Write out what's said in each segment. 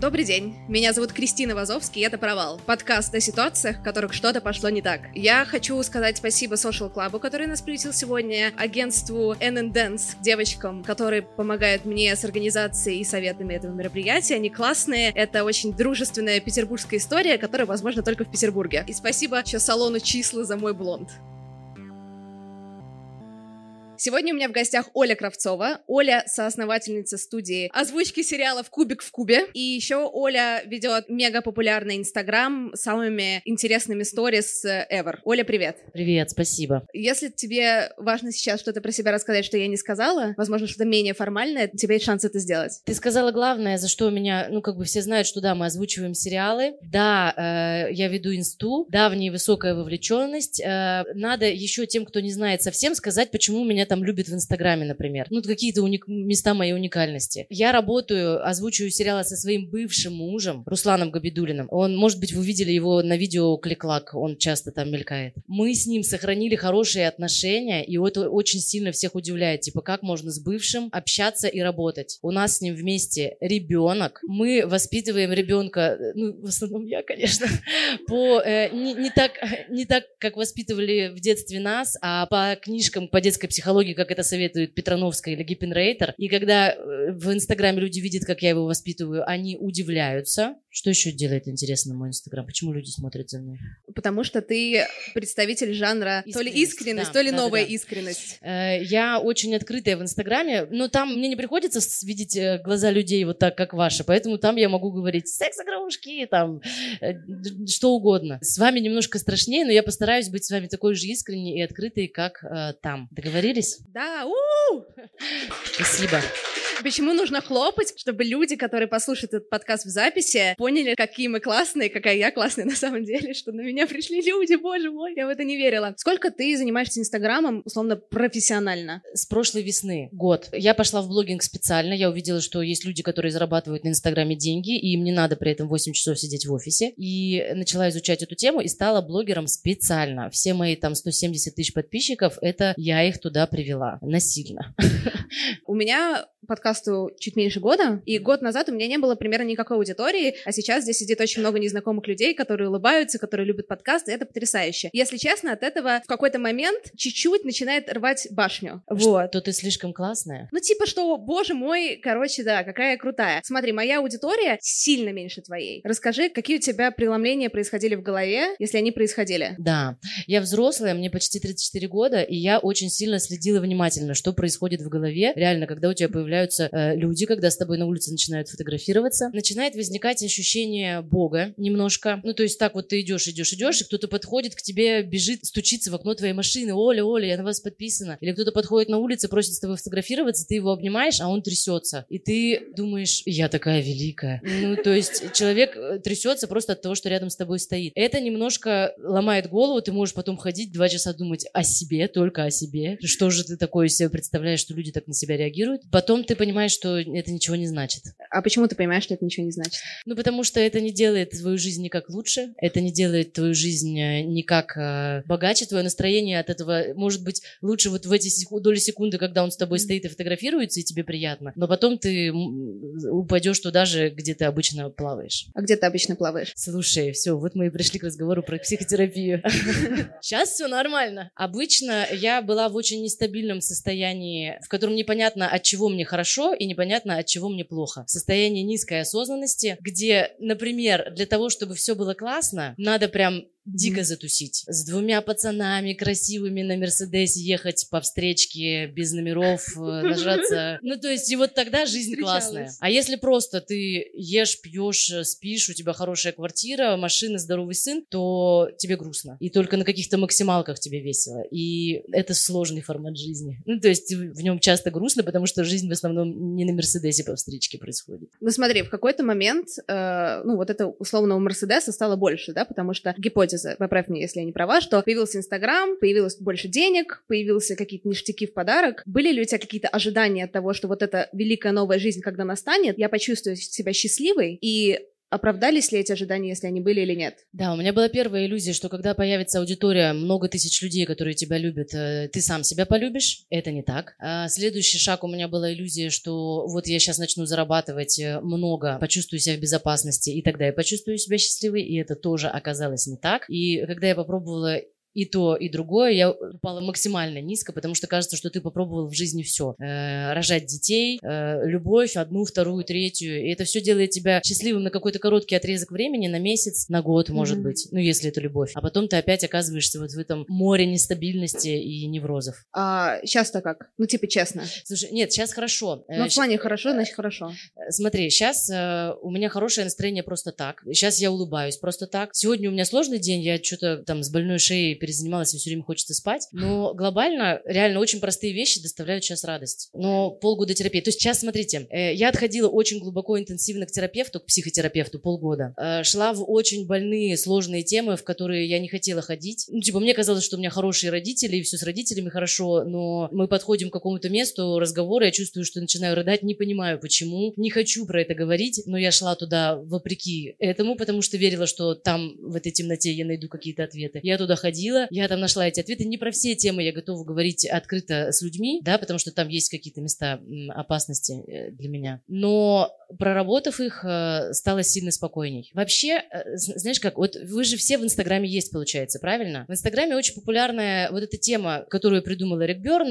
Добрый день, меня зовут Кристина Вазовский, и это «Провал» — подкаст о ситуациях, в которых что-то пошло не так. Я хочу сказать спасибо Social Club, который нас приютил сегодня, агентству NN Dance, девочкам, которые помогают мне с организацией и советами этого мероприятия. Они классные, это очень дружественная петербургская история, которая возможна только в Петербурге. И спасибо еще салону Числа за мой блонд. Сегодня у меня в гостях Оля Кравцова. Оля — соосновательница студии озвучки сериалов «Кубик в кубе». И еще Оля ведет мега популярный Инстаграм с самыми интересными сторис ever. Оля, привет. Привет, спасибо. Если тебе важно сейчас что-то про себя рассказать, что я не сказала, возможно, что-то менее формальное, у тебя есть шанс это сделать. Ты сказала главное, за что у меня, ну, как бы все знают, что да, мы озвучиваем сериалы, да, э, я веду инсту, да, в ней высокая вовлеченность. Э, надо еще тем, кто не знает совсем, сказать, почему меня там любят в Инстаграме, например. Ну, какие-то уник... места моей уникальности. Я работаю, озвучиваю сериалы со своим бывшим мужем, Русланом Габидулиным. Он, может быть, вы видели его на видео Кликлак, он часто там мелькает. Мы с ним сохранили хорошие отношения, и это очень сильно всех удивляет. Типа, как можно с бывшим общаться и работать? У нас с ним вместе ребенок. Мы воспитываем ребенка, ну, в основном я, конечно, по э, не, не так, не так, как воспитывали в детстве нас, а по книжкам по детской психологии психологии, как это советует Петрановская или Гиппенрейтер. И когда э, в Инстаграме люди видят, как я его воспитываю, они удивляются. Что еще делает интересно мой Инстаграм? Почему люди смотрят за мной? Потому что ты представитель жанра то ли искренность, да, то ли да, новая да, да. искренность. Э, я очень открытая в Инстаграме, но там мне не приходится видеть э, глаза людей вот так, как ваши, поэтому там я могу говорить секс-игрушки, там, что угодно. С вами немножко страшнее, но я постараюсь быть с вами такой же искренней и открытой, как э, там. Договорились? Да, у Спасибо. Почему нужно хлопать, чтобы люди, которые послушают этот подкаст в записи, поняли, какие мы классные, какая я классная на самом деле, что на меня пришли люди, боже мой, я в это не верила. Сколько ты занимаешься Инстаграмом, условно, профессионально? С прошлой весны, год. Я пошла в блогинг специально, я увидела, что есть люди, которые зарабатывают на Инстаграме деньги, и им не надо при этом 8 часов сидеть в офисе. И начала изучать эту тему и стала блогером специально. Все мои там 170 тысяч подписчиков, это я их туда привела насильно. У меня подкасту чуть меньше года, и год назад у меня не было примерно никакой аудитории, а сейчас здесь сидит очень много незнакомых людей, которые улыбаются, которые любят подкасты, это потрясающе. Если честно, от этого в какой-то момент чуть-чуть начинает рвать башню. Вот. То ты слишком классная? Ну, типа, что, боже мой, короче, да, какая крутая. Смотри, моя аудитория сильно меньше твоей. Расскажи, какие у тебя преломления происходили в голове, если они происходили? Да, я взрослая, мне почти 34 года, и я очень сильно следила внимательно, что происходит в голове, реально, когда у тебя появляется появляются э, люди, когда с тобой на улице начинают фотографироваться, начинает возникать ощущение Бога немножко. Ну, то есть так вот ты идешь, идешь, идешь, и кто-то подходит к тебе, бежит, стучится в окно твоей машины, Оля, Оля, я на вас подписана. Или кто-то подходит на улице, просит с тобой фотографироваться, ты его обнимаешь, а он трясется. И ты думаешь, я такая великая. Ну, то есть человек э, трясется просто от того, что рядом с тобой стоит. Это немножко ломает голову, ты можешь потом ходить два часа думать о себе, только о себе. Что же ты такое себе представляешь, что люди так на себя реагируют? Потом потом ты понимаешь, что это ничего не значит. А почему ты понимаешь, что это ничего не значит? Ну, потому что это не делает твою жизнь никак лучше, это не делает твою жизнь э, никак э, богаче, твое настроение от этого может быть лучше вот в эти доли секунды, когда он с тобой стоит и фотографируется, и тебе приятно, но потом ты упадешь туда же, где ты обычно плаваешь. А где ты обычно плаваешь? Слушай, все, вот мы и пришли к разговору про психотерапию. Сейчас все нормально. Обычно я была в очень нестабильном состоянии, в котором непонятно, от чего мне хорошо и непонятно, от чего мне плохо. Состояние низкой осознанности, где, например, для того, чтобы все было классно, надо прям дико затусить. С двумя пацанами красивыми на Мерседесе ехать по встречке без номеров, э, нажаться. Ну, то есть, и вот тогда жизнь классная. А если просто ты ешь, пьешь, спишь, у тебя хорошая квартира, машина, здоровый сын, то тебе грустно. И только на каких-то максималках тебе весело. И это сложный формат жизни. Ну, то есть, в нем часто грустно, потому что жизнь в основном не на Мерседесе по встречке происходит. Ну, смотри, в какой-то момент, э, ну, вот это условного Мерседеса стало больше, да, потому что гипотеза, поправь меня, если я не права, что появился Инстаграм, появилось больше денег, появился какие-то ништяки в подарок. Были ли у тебя какие-то ожидания от того, что вот эта великая новая жизнь, когда настанет, я почувствую себя счастливой, и Оправдались ли эти ожидания, если они были или нет? Да, у меня была первая иллюзия, что когда появится аудитория, много тысяч людей, которые тебя любят, э, ты сам себя полюбишь. Это не так. А следующий шаг у меня была иллюзия, что вот я сейчас начну зарабатывать э, много, почувствую себя в безопасности, и тогда я почувствую себя счастливой, и это тоже оказалось не так. И когда я попробовала и то, и другое, я упала максимально низко, потому что кажется, что ты попробовал в жизни все. Э, рожать детей, э, любовь, одну, вторую, третью. И это все делает тебя счастливым на какой-то короткий отрезок времени, на месяц, на год, может mm-hmm. быть. Ну, если это любовь. А потом ты опять оказываешься вот в этом море нестабильности и неврозов. А сейчас-то как? Ну, типа, честно. Слушай, нет, сейчас хорошо. Ну, в плане хорошо, значит, хорошо. Э, смотри, сейчас э, у меня хорошее настроение просто так. Сейчас я улыбаюсь просто так. Сегодня у меня сложный день, я что-то там с больной шеей перезанималась, и все время хочется спать. Но глобально, реально, очень простые вещи доставляют сейчас радость. Но полгода терапии. То есть сейчас, смотрите, э, я отходила очень глубоко, интенсивно к терапевту, к психотерапевту полгода. Э, шла в очень больные, сложные темы, в которые я не хотела ходить. Ну, типа, мне казалось, что у меня хорошие родители, и все с родителями хорошо, но мы подходим к какому-то месту разговора, я чувствую, что начинаю рыдать, не понимаю, почему. Не хочу про это говорить, но я шла туда вопреки этому, потому что верила, что там, в этой темноте, я найду какие-то ответы. Я туда ходила, ходила, я там нашла эти ответы. Не про все темы я готова говорить открыто с людьми, да, потому что там есть какие-то места опасности э, для меня. Но проработав их, э, стало сильно спокойней. Вообще, э, знаешь как, вот вы же все в Инстаграме есть, получается, правильно? В Инстаграме очень популярная вот эта тема, которую придумал Эрик Берн,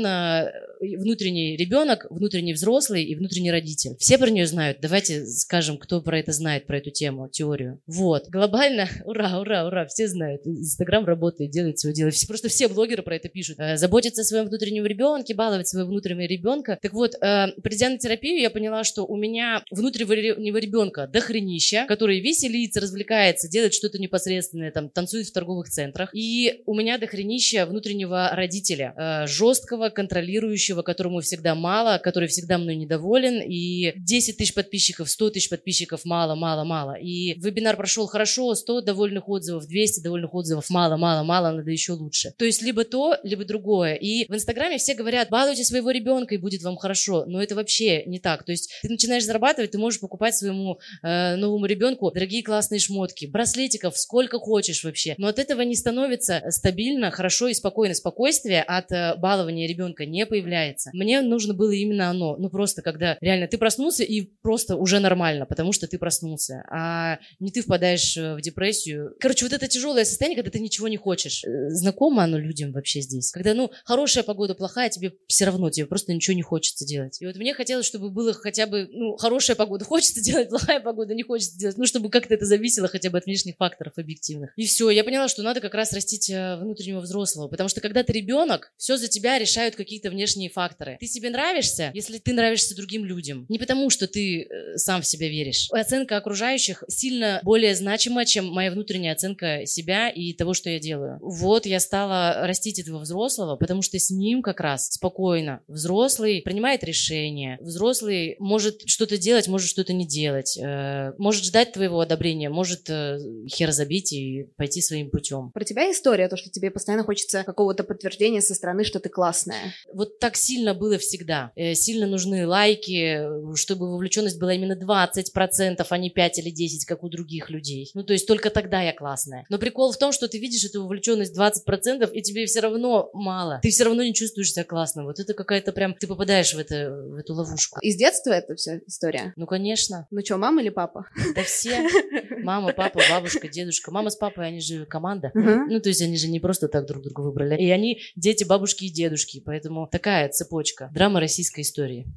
внутренний ребенок, внутренний взрослый и внутренний родитель. Все про нее знают. Давайте скажем, кто про это знает, про эту тему, теорию. Вот. Глобально, ура, ура, ура, все знают. Инстаграм работает, делает делает свое дело. Все, просто все блогеры про это пишут. Э, заботиться о своем внутреннем ребенке, баловать своего внутреннего ребенка. Так вот, э, придя на терапию, я поняла, что у меня внутреннего ребенка дохренища, который веселится, развлекается, делает что-то непосредственное, там, танцует в торговых центрах. И у меня дохренища внутреннего родителя, э, жесткого, контролирующего, которому всегда мало, который всегда мной недоволен. И 10 тысяч подписчиков, 100 тысяч подписчиков мало, мало, мало. И вебинар прошел хорошо, 100 довольных отзывов, 200 довольных отзывов, мало, мало, мало, надо еще лучше. То есть либо то, либо другое. И в Инстаграме все говорят, балуйте своего ребенка, и будет вам хорошо. Но это вообще не так. То есть ты начинаешь зарабатывать, ты можешь покупать своему э, новому ребенку дорогие классные шмотки, браслетиков, сколько хочешь вообще. Но от этого не становится стабильно, хорошо и спокойно. Спокойствие от э, балования ребенка не появляется. Мне нужно было именно оно. Ну просто когда реально ты проснулся и просто уже нормально, потому что ты проснулся. А не ты впадаешь э, в депрессию. Короче, вот это тяжелое состояние, когда ты ничего не хочешь знакомо оно людям вообще здесь. Когда, ну, хорошая погода, плохая, тебе все равно, тебе просто ничего не хочется делать. И вот мне хотелось, чтобы было хотя бы, ну, хорошая погода хочется делать, плохая погода не хочется делать, ну, чтобы как-то это зависело хотя бы от внешних факторов объективных. И все, я поняла, что надо как раз растить э, внутреннего взрослого, потому что когда ты ребенок, все за тебя решают какие-то внешние факторы. Ты себе нравишься, если ты нравишься другим людям. Не потому, что ты э, сам в себя веришь. Оценка окружающих сильно более значима, чем моя внутренняя оценка себя и того, что я делаю вот я стала растить этого взрослого, потому что с ним как раз спокойно. Взрослый принимает решения, взрослый может что-то делать, может что-то не делать, э, может ждать твоего одобрения, может э, хер забить и пойти своим путем. Про тебя история, то, что тебе постоянно хочется какого-то подтверждения со стороны, что ты классная. Вот так сильно было всегда. Э, сильно нужны лайки, чтобы вовлеченность была именно 20%, а не 5 или 10, как у других людей. Ну, то есть только тогда я классная. Но прикол в том, что ты видишь эту вовлеченность есть 20%, и тебе все равно мало. Ты все равно не чувствуешь себя классно. Вот это какая-то прям... Ты попадаешь в, это, в эту ловушку. Из детства это вся история? Ну, конечно. Ну что, мама или папа? Да все. Мама, папа, бабушка, дедушка. Мама с папой, они же команда. Uh-huh. Ну, то есть они же не просто так друг друга выбрали. И они дети бабушки и дедушки. Поэтому такая цепочка. Драма российской истории.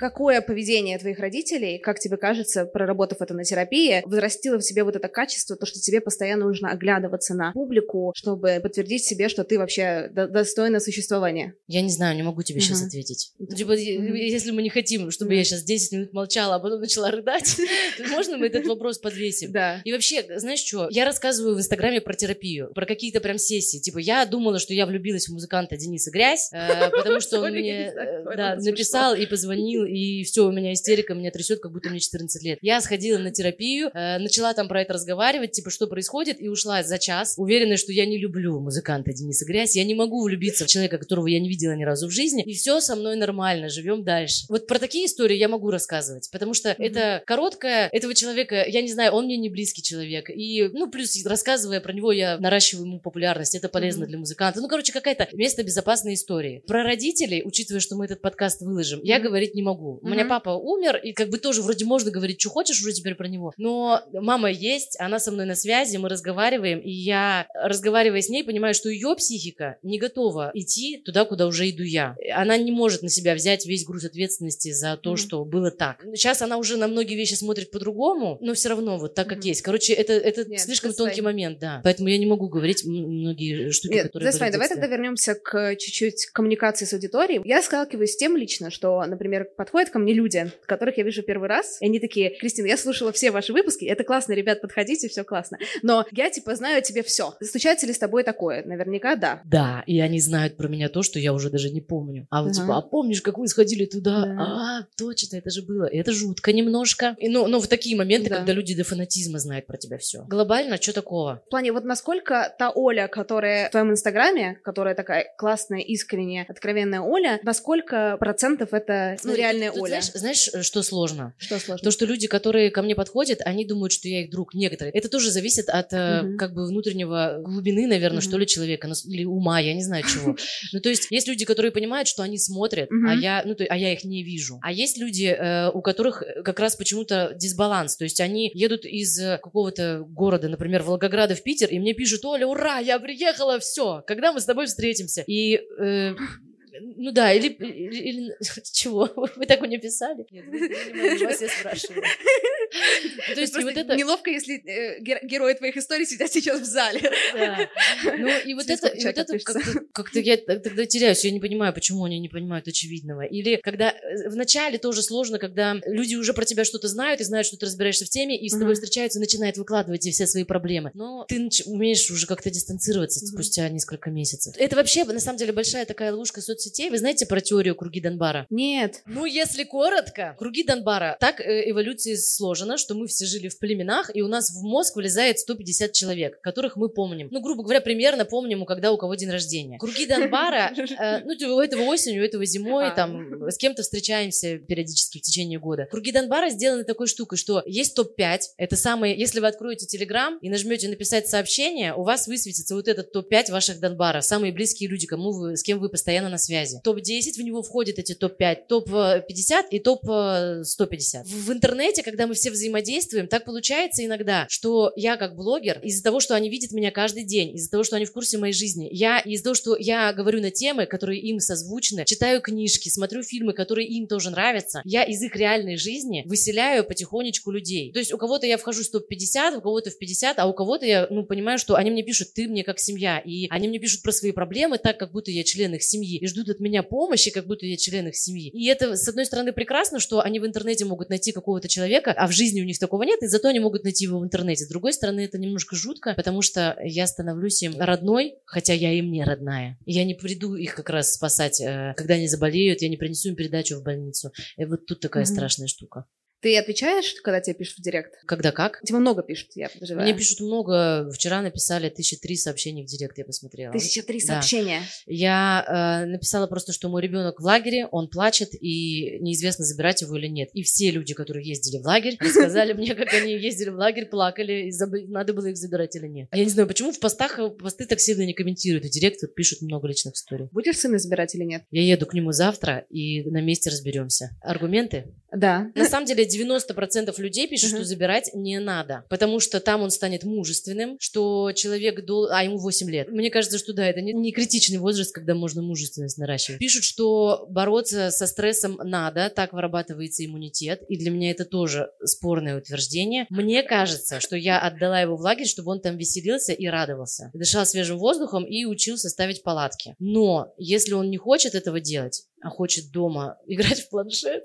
Какое поведение твоих родителей, как тебе кажется, проработав это на терапии, возрастило в себе вот это качество, то, что тебе постоянно нужно оглядываться на публику, чтобы подтвердить себе, что ты вообще достойна существования? Я не знаю, не могу тебе uh-huh. сейчас ответить. Ну, типа, uh-huh. если мы не хотим, чтобы uh-huh. я сейчас 10 минут молчала, а потом начала рыдать, можно мы этот вопрос подвесим? Да. И вообще, знаешь что, я рассказываю в Инстаграме про терапию, про какие-то прям сессии. Типа, я думала, что я влюбилась в музыканта Дениса Грязь, э, потому что он мне э, написал и позвонил, и все, у меня истерика, меня трясет, как будто мне 14 лет. Я сходила на терапию, э, начала там про это разговаривать, типа, что происходит, и ушла за час, уверенная, что я не люблю музыканта Дениса Грязь, я не могу влюбиться в человека, которого я не видела ни разу в жизни, и все со мной нормально, живем дальше. Вот про такие истории я могу рассказывать, потому что это короткое, этого человека, я не знаю, он мне не близкий человек, и, ну, плюс рассказывая про него, я наращиваю ему популярность, это полезно для музыканта. Ну, короче, какая-то место безопасной истории. Про родителей, учитывая, что мы этот подкаст выложим, я говорить не могу. У меня папа умер, и как бы тоже вроде можно говорить, что хочешь уже теперь про него, но мама есть, она со мной на связи, мы разговариваем, и я, разговаривая с ней, понимаю, что ее психика не готова идти туда, куда уже иду я. Она не может на себя взять весь груз ответственности за то, mm-hmm. что было так. Сейчас она уже на многие вещи смотрит по-другому, но все равно вот так, как mm-hmm. есть. Короче, это, это Нет, слишком тонкий момент, да. Поэтому я не могу говорить многие штуки, Нет, которые были давай тогда вернемся к чуть-чуть коммуникации с аудиторией. Я сталкиваюсь с тем лично, что, например, подходят ко мне люди, которых я вижу первый раз, и они такие, Кристина, я слушала все ваши выпуски, это классно, ребят, подходите, все классно. Но я, типа, знаю о тебе все. Случается ли с тобой такое? Наверняка да. Да, и они знают про меня то, что я уже даже не помню. А вот, ага. типа, а помнишь, как вы сходили туда? Да. А, точно, это же было. Это жутко немножко. И, ну, ну, в такие моменты, да. когда люди до фанатизма знают про тебя все. Глобально, что такого? В плане, вот насколько та Оля, которая в твоем инстаграме, которая такая классная, искренняя, откровенная Оля, насколько процентов это ну, реальная тут, Оля? Знаешь, знаешь, что сложно? Что сложно? То, что люди, которые ко мне подходят, они думают, что я их друг. Некоторые. Это тоже зависит от угу. как бы внутреннего глубины, наверное, угу. что ли, человека, или ума, я не знаю чего. Ну, то есть есть люди, которые понимают, что они смотрят, а я, ну, то, а я их не вижу. А есть люди, э, у которых как раз почему-то дисбаланс. То есть они едут из какого-то города, например, Волгограда в Питер, и мне пишут, Оля, ура, я приехала, все, когда мы с тобой встретимся? И э, ну да, или, или, или чего? Вы так мне писали? Нет, не вас я спрашиваю. То есть вот это... Неловко, если э, герои твоих историй сидят сейчас в зале. Ну и вот это, и вот это как-то я тогда теряюсь, я не понимаю, почему они не понимают очевидного. Или когда э, вначале тоже сложно, когда люди уже про тебя что-то знают и знают, что ты разбираешься в теме, и с тобой встречаются и начинают выкладывать все свои проблемы. Но ты умеешь уже как-то дистанцироваться спустя несколько месяцев. Это вообще, на самом деле, большая такая ловушка соцсетей. Вы знаете про теорию круги Донбара? Нет. Ну, если коротко, круги Донбара. Так э, эволюции сложено, что мы все жили в племенах, и у нас в мозг вылезает 150 человек, которых мы помним. Ну, грубо говоря, примерно помним, когда у кого день рождения. Круги Донбара, э, ну, у этого осенью, у этого зимой, а. там, с кем-то встречаемся периодически в течение года. Круги Донбара сделаны такой штукой, что есть топ-5, это самые, если вы откроете Телеграм и нажмете написать сообщение, у вас высветится вот этот топ-5 ваших Донбара, самые близкие люди, кому вы, с кем вы постоянно на связи. Топ-10, в него входят эти топ-5, топ-50 и топ-150. В интернете, когда мы все взаимодействуем, так получается иногда, что я как блогер, из-за того, что они видят меня каждый день, из-за того, что они в курсе моей жизни, я из-за того, что я говорю на темы, которые им созвучны, читаю книжки, смотрю фильмы, которые им тоже нравятся, я из их реальной жизни выселяю потихонечку людей. То есть у кого-то я вхожу в топ-50, у кого-то в 50, а у кого-то я, ну, понимаю, что они мне пишут, ты мне как семья, и они мне пишут про свои проблемы так, как будто я член их семьи, и ждут от меня помощи, как будто я член их семьи. И это, с одной стороны, прекрасно, что они в интернете могут найти какого-то человека, а в жизни у них такого нет, и зато они могут найти его в интернете. С другой стороны, это немножко жутко, потому что я становлюсь им родной, хотя я им не родная. Я не приду их как раз спасать, э, когда они заболеют, я не принесу им передачу в больницу. И вот тут такая mm-hmm. страшная штука. Ты отвечаешь, когда тебе пишут в директ? Когда как? Тебе много пишут, я подозреваю. Мне пишут много. Вчера написали тысяча три сообщений в директ, я посмотрела. Тысяча три сообщения? Да. Я э, написала просто, что мой ребенок в лагере, он плачет, и неизвестно, забирать его или нет. И все люди, которые ездили в лагерь, рассказали мне, как они ездили в лагерь, плакали, и заб... надо было их забирать или нет. Я не знаю, почему в постах посты так сильно не комментируют, в директ вот пишут много личных историй. Будешь сына забирать или нет? Я еду к нему завтра, и на месте разберемся. Аргументы? Да. На самом деле, 90% людей пишут, что забирать не надо, потому что там он станет мужественным, что человек, дол... а ему 8 лет. Мне кажется, что да, это не, не критичный возраст, когда можно мужественность наращивать. Пишут, что бороться со стрессом надо, так вырабатывается иммунитет, и для меня это тоже спорное утверждение. Мне кажется, что я отдала его в лагерь, чтобы он там веселился и радовался, дышал свежим воздухом и учился ставить палатки. Но если он не хочет этого делать, а хочет дома играть в планшет,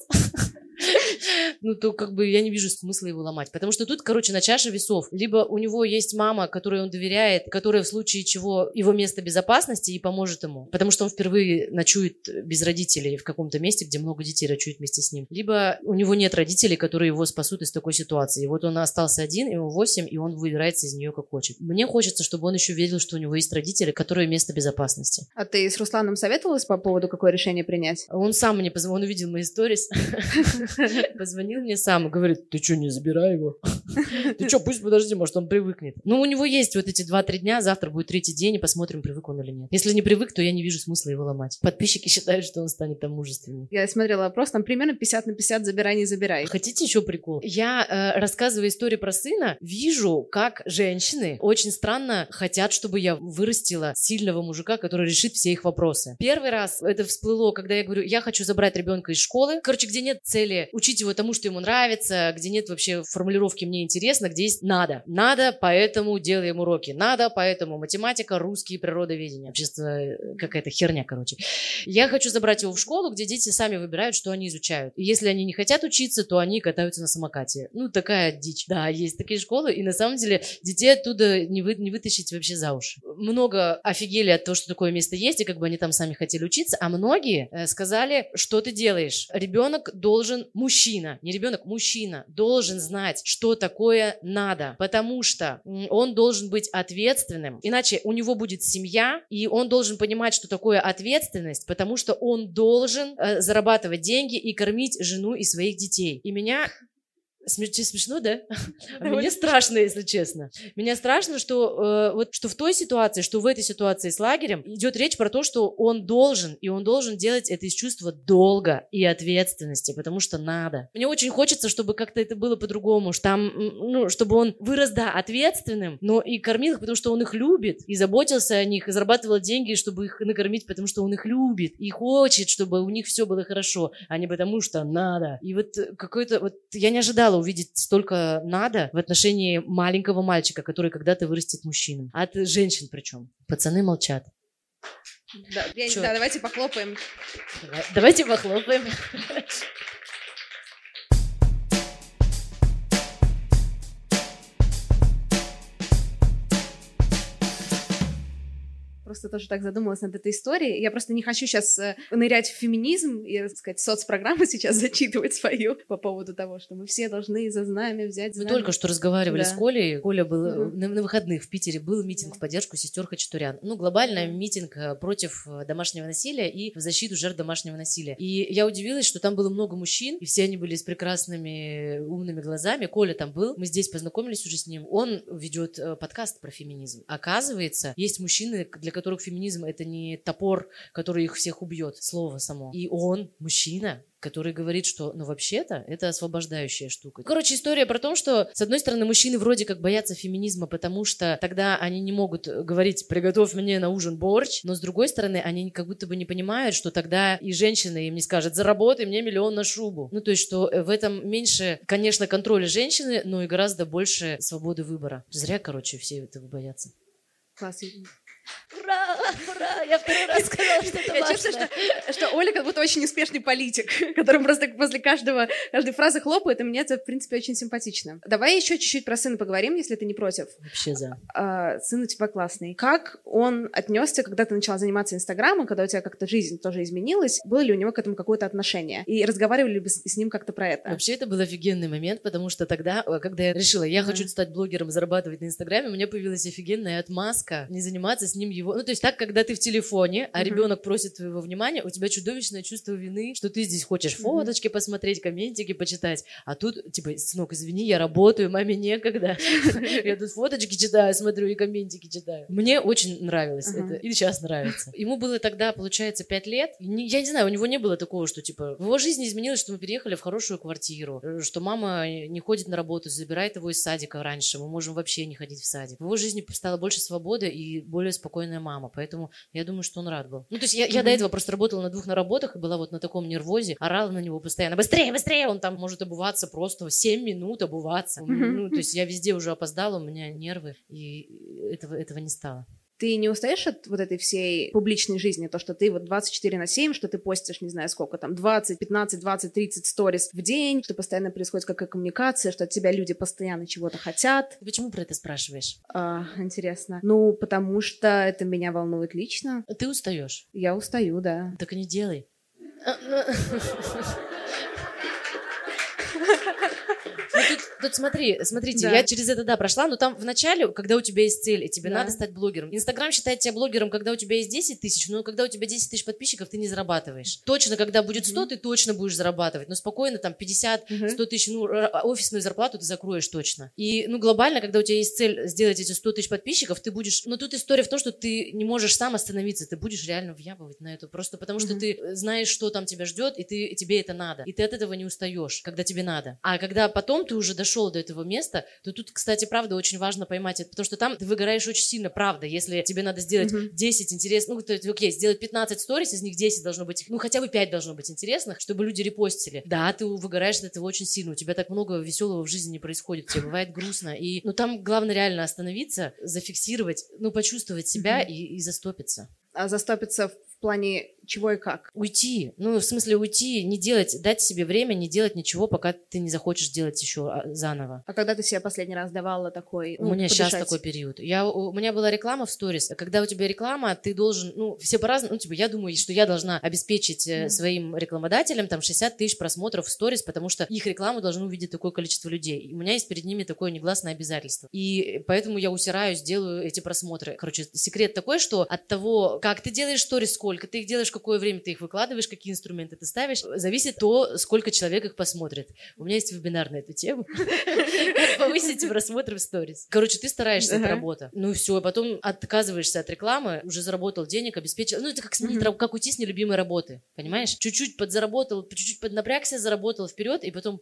ну, то как бы я не вижу смысла его ломать. Потому что тут, короче, на чаше весов. Либо у него есть мама, которой он доверяет, которая в случае чего его место безопасности и поможет ему. Потому что он впервые ночует без родителей в каком-то месте, где много детей ночуют вместе с ним. Либо у него нет родителей, которые его спасут из такой ситуации. И вот он остался один, ему 8, и он выбирается из нее как хочет. Мне хочется, чтобы он еще видел, что у него есть родители, которые место безопасности. А ты с Русланом советовалась по поводу, какое решение принять? Он сам мне позвонил, он увидел мои сторис. Позвонил мне сам и говорит, ты что, не забирай его? Ты что, пусть подожди, может, он привыкнет. Ну, у него есть вот эти 2-3 дня, завтра будет третий день, и посмотрим, привык он или нет. Если не привык, то я не вижу смысла его ломать. Подписчики считают, что он станет там мужественнее. Я смотрела вопрос, там примерно 50 на 50, забирай, не забирай. Хотите еще прикол? Я, э, рассказывая историю про сына, вижу, как женщины очень странно хотят, чтобы я вырастила сильного мужика, который решит все их вопросы. Первый раз это всплыло, когда я говорю, я хочу забрать ребенка из школы, короче, где нет цели учить его тому, что ему нравится, где нет вообще формулировки «мне интересно», где есть «надо». Надо, поэтому делаем уроки. Надо, поэтому математика, русский, природоведение. Общество э, какая-то херня, короче. Я хочу забрать его в школу, где дети сами выбирают, что они изучают. И если они не хотят учиться, то они катаются на самокате. Ну, такая дичь. Да, есть такие школы, и на самом деле детей оттуда не, вы, не вытащить вообще за уши. Много офигели от того, что такое место есть, и как бы они там сами хотели учиться, а многие э, сказали, что ты делаешь. Ребенок должен, мужчина, не ребенок, мужчина, должен знать, что такое надо, потому что он должен быть ответственным, иначе у него будет семья, и он должен понимать, что такое ответственность, потому что он должен э, зарабатывать деньги и кормить жену и своих детей. И меня Смешно, да? А мне страшно, если честно. Меня страшно, что, э, вот, что в той ситуации, что в этой ситуации с лагерем идет речь про то, что он должен, и он должен делать это из чувства долга и ответственности, потому что надо. Мне очень хочется, чтобы как-то это было по-другому, что там, ну, чтобы он вырос, да, ответственным, но и кормил их, потому что он их любит, и заботился о них, и зарабатывал деньги, чтобы их накормить, потому что он их любит, и хочет, чтобы у них все было хорошо, а не потому что надо. И вот какой-то, вот я не ожидала ожидала увидеть столько надо в отношении маленького мальчика, который когда-то вырастет мужчиной. От женщин причем. Пацаны молчат. Да, я, да давайте похлопаем. Давай, давайте похлопаем. Просто тоже так задумалась над этой историей. Я просто не хочу сейчас э, нырять в феминизм и, так сказать, соцпрограмму сейчас зачитывать свою по поводу того, что мы все должны за знамя взять знамя. Мы только что разговаривали да. с Колей. Коля был угу. на, на выходных в Питере, был митинг в поддержку сестер Хачатурян. Ну, глобальный митинг э, против домашнего насилия и в защиту жертв домашнего насилия. И я удивилась, что там было много мужчин, и все они были с прекрасными умными глазами. Коля там был, мы здесь познакомились уже с ним. Он ведет подкаст про феминизм. Оказывается, есть мужчины, для которых феминизм это не топор, который их всех убьет, слово само. И он, мужчина, который говорит, что, ну, вообще-то, это освобождающая штука. Короче, история про то, что, с одной стороны, мужчины вроде как боятся феминизма, потому что тогда они не могут говорить «приготовь мне на ужин борщ», но, с другой стороны, они как будто бы не понимают, что тогда и женщина им не скажет «заработай мне миллион на шубу». Ну, то есть, что в этом меньше, конечно, контроля женщины, но и гораздо больше свободы выбора. Зря, короче, все этого боятся. Класс. Ура! Ура! Я второй раз сказала, что это Я чувствую, что, что Оля как будто очень успешный политик, который просто после каждого, каждой фразы хлопает, и мне это, в принципе, очень симпатично. Давай еще чуть-чуть про сына поговорим, если ты не против. Вообще за. А, сын у тебя классный. Как он отнесся, когда ты начала заниматься Инстаграмом, когда у тебя как-то жизнь тоже изменилась? Было ли у него к этому какое-то отношение? И разговаривали ли с ним как-то про это? Вообще, это был офигенный момент, потому что тогда, э, когда я решила, я хочу стать блогером, зарабатывать на Инстаграме, у меня появилась офигенная отмазка не заниматься с ним его... Ну, то есть так когда ты в телефоне, а ребенок просит твоего внимания, у тебя чудовищное чувство вины, что ты здесь хочешь фоточки посмотреть, комментики почитать, а тут, типа, сынок, извини, я работаю, маме некогда. Я тут фоточки читаю, смотрю и комментики читаю. Мне очень нравилось это, и сейчас нравится. Ему было тогда, получается, пять лет. Я не знаю, у него не было такого, что, типа, в его жизни изменилось, что мы переехали в хорошую квартиру, э, что мама не ходит на работу, забирает его из садика раньше, мы можем вообще не ходить в садик. В его жизни стало больше свободы и более спокойная мама, поэтому я думаю, что он рад был. Ну, то есть я, я до этого просто работала на двух на работах и была вот на таком нервозе, орала на него постоянно, быстрее, быстрее, он там может обуваться просто 7 минут обуваться. Ну, то есть я везде уже опоздала, у меня нервы, и этого, этого не стало. Ты не устаешь от вот этой всей публичной жизни, то, что ты вот 24 на 7, что ты постишь, не знаю сколько там, 20, 15, 20, 30 сторис в день, что постоянно происходит какая коммуникация, что от тебя люди постоянно чего-то хотят. Ты почему про это спрашиваешь? А, интересно. Ну, потому что это меня волнует лично. Ты устаешь? Я устаю, да. Так и не делай. Ну, тут, смотри, смотрите, да. я через это, да, прошла, но там в начале, когда у тебя есть цель, и тебе да. надо стать блогером. Инстаграм считает тебя блогером, когда у тебя есть 10 тысяч, но когда у тебя 10 тысяч подписчиков, ты не зарабатываешь. Точно, когда будет 100, mm-hmm. ты точно будешь зарабатывать, но спокойно, там, 50, mm-hmm. 100 тысяч, ну, офисную зарплату ты закроешь точно. И, ну, глобально, когда у тебя есть цель сделать эти 100 тысяч подписчиков, ты будешь... Но тут история в том, что ты не можешь сам остановиться, ты будешь реально въябывать на это, просто потому что mm-hmm. ты знаешь, что там тебя ждет, и ты, тебе это надо. И ты от этого не устаешь, когда тебе надо. А когда потом ты уже дошел до этого места, то тут, кстати, правда, очень важно поймать это, потому что там ты выгораешь очень сильно, правда, если тебе надо сделать mm-hmm. 10 интересных, ну, то есть, окей, сделать 15 сторис, из них 10 должно быть, ну, хотя бы 5 должно быть интересных, чтобы люди репостили. Да, ты выгораешь от этого очень сильно, у тебя так много веселого в жизни не происходит, тебе бывает грустно, и, ну, там главное реально остановиться, зафиксировать, ну, почувствовать себя mm-hmm. и, и застопиться. А застопиться в плане чего и как? Уйти. Ну, в смысле уйти, не делать, дать себе время, не делать ничего, пока ты не захочешь делать еще а, заново. А когда ты себе последний раз давала такой, ну, У меня подышать? сейчас такой период. Я, у меня была реклама в сторис. Когда у тебя реклама, ты должен, ну, все по-разному, ну, типа, я думаю, что я должна обеспечить mm. своим рекламодателям там 60 тысяч просмотров в сторис, потому что их рекламу должны увидеть такое количество людей. И у меня есть перед ними такое негласное обязательство. И поэтому я усираюсь, делаю эти просмотры. Короче, секрет такой, что от того, как ты делаешь сторис, сколько ты их делаешь, какое время ты их выкладываешь, какие инструменты ты ставишь, зависит то, сколько человек их посмотрит. У меня есть вебинар на эту тему. Повысить просмотры в сторис. Короче, ты стараешься, это работа. Ну и все, потом отказываешься от рекламы, уже заработал денег, обеспечил. Ну это как сменить, как уйти с нелюбимой работы, понимаешь? Чуть-чуть подзаработал, чуть-чуть поднапрягся, заработал вперед, и потом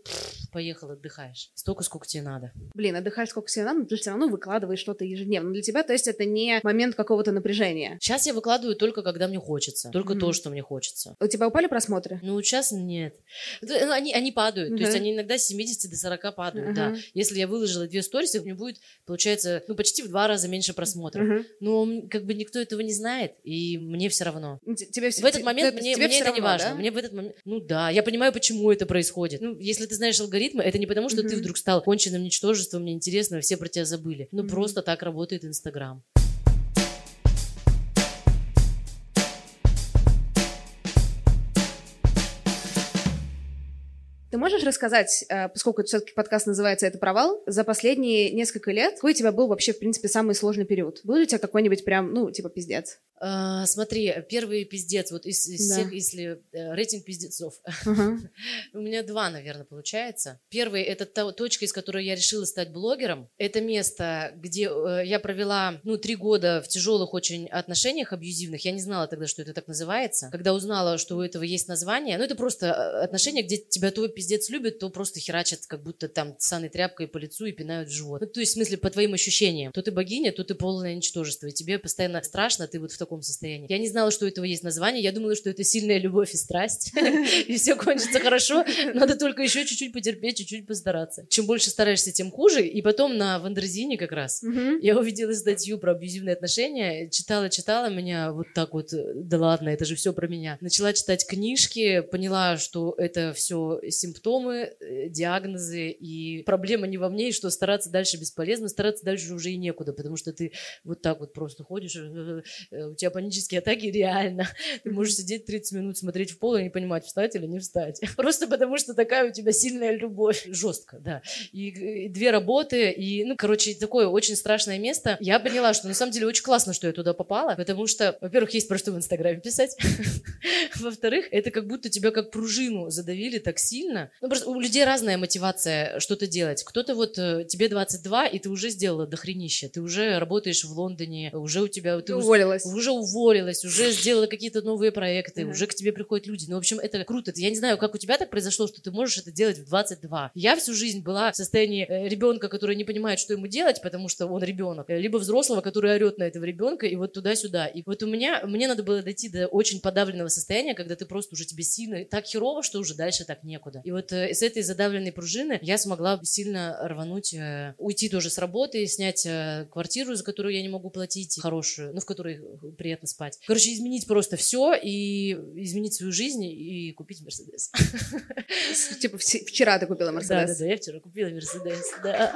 поехал, отдыхаешь. Столько, сколько тебе надо. Блин, отдыхаешь сколько тебе надо, но ты все равно выкладываешь что-то ежедневно. Для тебя, то есть это не момент какого-то напряжения. Сейчас я выкладываю только, когда мне хочется. Только то, что мне хочется. У тебя упали просмотры? Ну, сейчас нет. Ну, они, они падают. Uh-huh. То есть они иногда с 70 до 40 падают, uh-huh. да. Если я выложила две сторисы, у меня будет, получается, ну, почти в два раза меньше просмотров. Uh-huh. Но как бы никто этого не знает, и мне все равно. Тебе, в этот момент тебе, мне, тебе мне это равно, не важно. Да? Мне в этот момент... Ну да, я понимаю, почему это происходит. Ну, если ты знаешь алгоритмы, это не потому, что uh-huh. ты вдруг стал конченным ничтожеством, мне интересно, все про тебя забыли. Ну, uh-huh. просто так работает Инстаграм. Ты можешь рассказать, э, поскольку все-таки подкаст называется «Это провал», за последние несколько лет какой у тебя был вообще, в принципе, самый сложный период? Был ли у тебя какой-нибудь прям, ну, типа пиздец? А, смотри, первый пиздец, вот из, из да. всех, если э, рейтинг пиздецов, uh-huh. у меня два, наверное, получается. Первый это та точка, из которой я решила стать блогером. Это место, где э, я провела, ну, три года в тяжелых очень отношениях абьюзивных. Я не знала тогда, что это так называется. Когда узнала, что у этого есть название, ну, это просто отношения, где тебя твой пиздец любит, то просто херачат, как будто там ссаной тряпкой по лицу и пинают в живот. Ну, то есть, в смысле, по твоим ощущениям. То ты богиня, то ты полное ничтожество, и тебе постоянно страшно, ты вот в таком таком состоянии. Я не знала, что у этого есть название. Я думала, что это сильная любовь и страсть. И все кончится хорошо. Надо только еще чуть-чуть потерпеть, чуть-чуть постараться. Чем больше стараешься, тем хуже. И потом на Wonderzine как раз я увидела статью про абьюзивные отношения. Читала, читала меня вот так вот. Да ладно, это же все про меня. Начала читать книжки, поняла, что это все симптомы, э, диагнозы, и проблема не во мне, и что стараться дальше бесполезно, стараться дальше уже и некуда, потому что ты вот так вот просто ходишь, э, э, у тебя панические атаки реально. Ты можешь сидеть 30 минут, смотреть в пол и не понимать, встать или не встать. Просто потому, что такая у тебя сильная любовь. Жестко, да. И, и две работы, и, ну, короче, такое очень страшное место. Я поняла, что на самом деле очень классно, что я туда попала, потому что, во-первых, есть про что в Инстаграме писать. Во-вторых, это как будто тебя как пружину задавили так сильно. Ну, просто у людей разная мотивация что-то делать. Кто-то вот э, тебе 22, и ты уже сделала дохренище. Ты уже работаешь в Лондоне, уже у тебя... Ты уволилась. Уже уволилась, уже сделала какие-то новые проекты, уже к тебе приходят люди. Ну, в общем, это круто. Я не знаю, как у тебя так произошло, что ты можешь это делать в 22. Я всю жизнь была в состоянии э, ребенка, который не понимает, что ему делать, потому что он ребенок, либо взрослого, который орет на этого ребенка, и вот туда-сюда. И вот у меня, мне надо было дойти до очень подавленного состояния, когда ты просто уже тебе сильно так херово, что уже дальше так некуда. И вот э, с этой задавленной пружины я смогла сильно рвануть, э, уйти тоже с работы, снять э, квартиру, за которую я не могу платить, хорошую, ну, в которой приятно спать. Короче, изменить просто все и изменить свою жизнь и купить Мерседес. Типа вчера ты купила Мерседес? Да, да, да, я вчера купила Мерседес, да.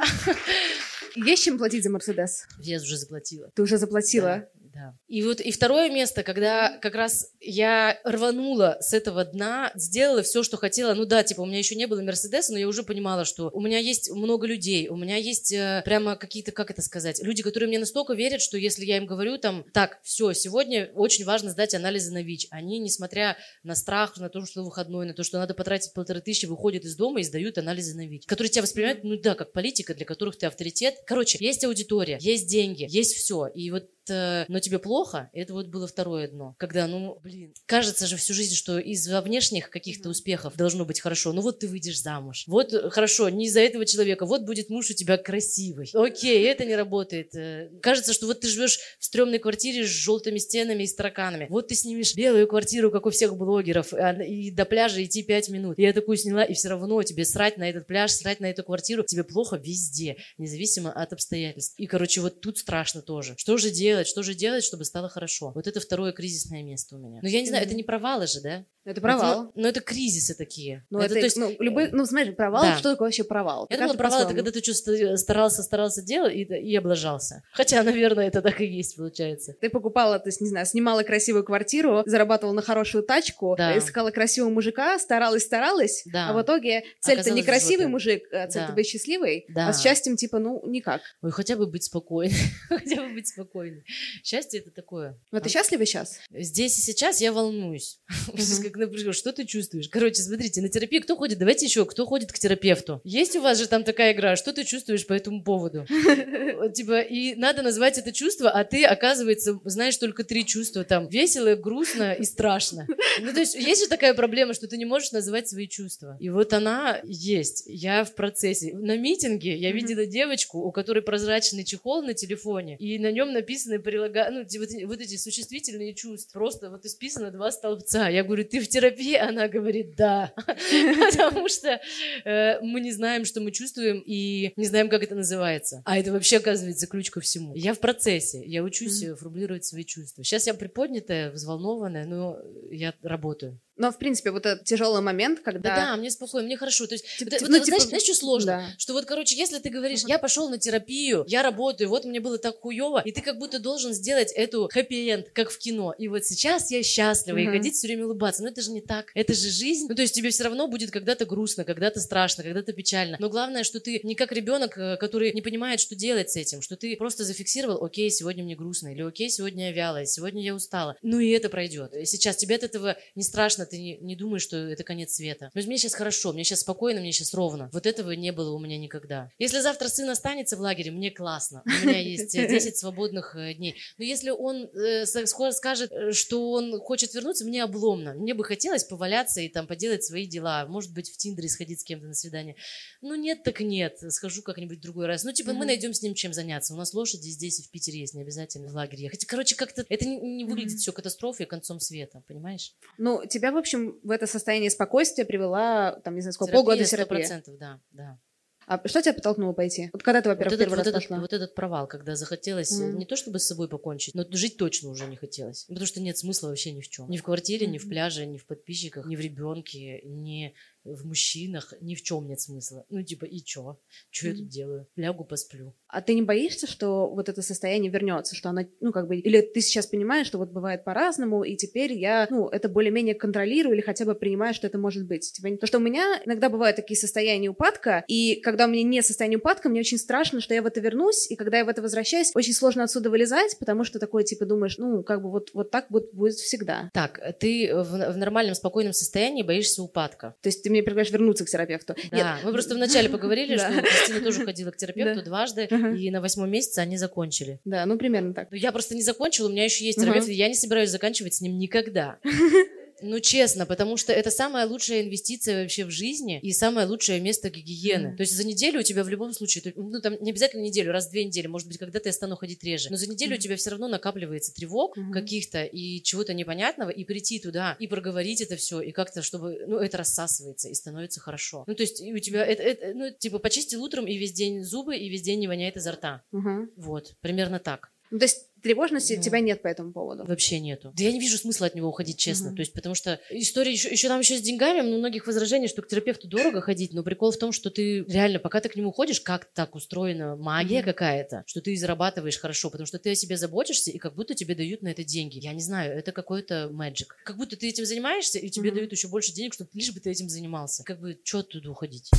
Есть чем платить за Мерседес? Я уже заплатила. Ты уже заплатила? Да. И вот и второе место, когда как раз я рванула с этого дна, сделала все, что хотела. Ну да, типа у меня еще не было Мерседеса, но я уже понимала, что у меня есть много людей, у меня есть э, прямо какие-то, как это сказать, люди, которые мне настолько верят, что если я им говорю там, так, все, сегодня очень важно сдать анализы на ВИЧ, они, несмотря на страх, на то, что выходной, на то, что надо потратить полторы тысячи, выходят из дома и сдают анализы на ВИЧ, которые тебя воспринимают, ну да, как политика, для которых ты авторитет. Короче, есть аудитория, есть деньги, есть все. И вот но тебе плохо, это вот было второе дно. Когда, ну, блин, кажется же всю жизнь, что из-за внешних каких-то успехов должно быть хорошо. Ну вот ты выйдешь замуж. Вот э, хорошо, не из-за этого человека. Вот будет муж у тебя красивый. Окей, это не работает. Э, кажется, что вот ты живешь в стрёмной квартире с желтыми стенами и тараканами. Вот ты снимешь белую квартиру, как у всех блогеров, а, и до пляжа идти пять минут. Я такую сняла, и все равно тебе срать на этот пляж, срать на эту квартиру. Тебе плохо везде, независимо от обстоятельств. И, короче, вот тут страшно тоже. Что же делать? Делать, что же делать, чтобы стало хорошо. Вот это второе кризисное место у меня. Но я не знаю, это не провалы же, да? Это провал. Это, но это кризисы такие. Ну, это, это, то есть, ну, любой, ну, смотри, провал, да. что такое вообще провал? Я думала, провал это когда ты что старался, старался делать и, и облажался. Хотя, наверное, это так и есть, получается. Ты покупала, то есть, не знаю, снимала красивую квартиру, зарабатывала на хорошую тачку, да. искала красивого мужика, старалась, старалась, да. а в итоге цель-то не красивый мужик, а цель-то да. быть счастливой, да. а с счастьем, типа, ну, никак. Ой, хотя бы быть спокойной. хотя бы быть спокойной. Счастье это такое. Но ты а? счастлива сейчас? Здесь и сейчас я волнуюсь. Как напряжу, что ты чувствуешь? Короче, смотрите, на терапию кто ходит? Давайте еще, кто ходит к терапевту? Есть у вас же там такая игра, что ты чувствуешь по этому поводу? Типа, и надо назвать это чувство, а ты, оказывается, знаешь только три чувства, там, весело, грустно и страшно. Ну, то есть, есть же такая проблема, что ты не можешь называть свои чувства. И вот она есть. Я в процессе. На митинге я видела девочку, у которой прозрачный чехол на телефоне, и на нем написаны прилага... ну, вот, вот эти существительные чувства. Просто вот исписано два столбца. Я говорю, ты в терапии? Она говорит, да. Потому что э, мы не знаем, что мы чувствуем, и не знаем, как это называется. А это вообще, оказывается, ключ ко всему. Я в процессе, я учусь mm-hmm. формулировать свои чувства. Сейчас я приподнятая, взволнованная, но я работаю. Но, в принципе, вот этот тяжелый момент, когда... Да, да мне спокойно, мне хорошо. То есть, типа, вот, ну, вот, типа... знаешь, знаешь, что сложно? Да. Что вот, короче, если ты говоришь, я пошел на терапию, я работаю, вот мне было так хуево, и ты как будто должен сделать эту хэппи-энд, как в кино. И вот сейчас я счастлива, uh-huh. и ходить все время улыбаться. Но это же не так. Это же жизнь. Ну, то есть тебе все равно будет когда-то грустно, когда-то страшно, когда-то печально. Но главное, что ты не как ребенок, э, который не понимает, что делать с этим, что ты просто зафиксировал, окей, сегодня мне грустно, или окей, сегодня я вялая, сегодня я устала. Ну и это пройдет. Сейчас тебе от этого не страшно, ты не, не думаешь, что это конец света. Но мне сейчас хорошо, мне сейчас спокойно, мне сейчас ровно. Вот этого не было у меня никогда. Если завтра сын останется в лагере, мне классно. У меня есть 10 свободных э, дней. Но если он э, скажет, э, что он хочет вернуться, мне обломно. Мне бы хотелось поваляться и там поделать свои дела. Может быть, в Тиндере сходить с кем-то на свидание. Ну нет, так нет. Схожу как-нибудь в другой раз. Ну типа мы найдем с ним чем заняться. У нас лошади здесь и в Питере есть, не обязательно в лагере ехать. Короче, как-то это не, не выглядит все катастрофой и концом света, понимаешь? Ну, тебя, в общем, в это состояние спокойствия привела, там, не знаю, сколько, полгода процентов, да, да. А что тебя подтолкнуло пойти? Вот когда ты, во-первых, вот первый вот раз этот, пошла? Вот этот провал, когда захотелось mm. не то чтобы с собой покончить, но жить точно уже не хотелось. Потому что нет смысла вообще ни в чем. Ни в квартире, mm-hmm. ни в пляже, ни в подписчиках, ни в ребенке, ни в мужчинах, ни в чем нет смысла. Ну, типа, и чё? Чё mm. я тут делаю? Лягу, посплю. А ты не боишься, что вот это состояние вернется, что она, ну, как бы, или ты сейчас понимаешь, что вот бывает по-разному, и теперь я, ну, это более-менее контролирую или хотя бы принимаю, что это может быть. Типа, то, что у меня иногда бывают такие состояния упадка, и когда у меня не состояние упадка, мне очень страшно, что я в это вернусь, и когда я в это возвращаюсь, очень сложно отсюда вылезать, потому что такое, типа, думаешь, ну, как бы вот, вот так будет, будет всегда. Так, ты в, в нормальном, спокойном состоянии боишься упадка. То есть ты мне предлагаешь вернуться к терапевту? Да, Нет. мы просто вначале поговорили, что Кристина тоже ходила к терапевту дважды, и на восьмом месяце они закончили. Да, ну примерно так. Ну, я просто не закончила, у меня еще есть терапевт, я не собираюсь заканчивать с ним никогда. Ну, честно, потому что это самая лучшая инвестиция вообще в жизни и самое лучшее место гигиены. Mm. То есть за неделю у тебя в любом случае, ну, там не обязательно неделю, раз в две недели, может быть, когда-то я стану ходить реже, но за неделю mm. у тебя все равно накапливается тревог mm-hmm. каких-то и чего-то непонятного, и прийти туда, и проговорить это все, и как-то, чтобы, ну, это рассасывается и становится хорошо. Ну, то есть у тебя, это, это, ну, типа, почистил утром и весь день зубы, и весь день не воняет изо рта. Mm-hmm. Вот, примерно так. Ну, то есть тревожности mm. тебя нет по этому поводу? Вообще нету. Да я не вижу смысла от него уходить, честно. Mm-hmm. То есть, потому что история еще, еще там еще с деньгами, у многих возражений, что к терапевту дорого ходить, но прикол в том, что ты реально, пока ты к нему ходишь, как так устроена магия mm-hmm. какая-то, что ты зарабатываешь хорошо, потому что ты о себе заботишься, и как будто тебе дают на это деньги. Я не знаю, это какой-то magic. Как будто ты этим занимаешься, и тебе mm-hmm. дают еще больше денег, чтобы лишь бы ты этим занимался. Как бы, что оттуда уходить?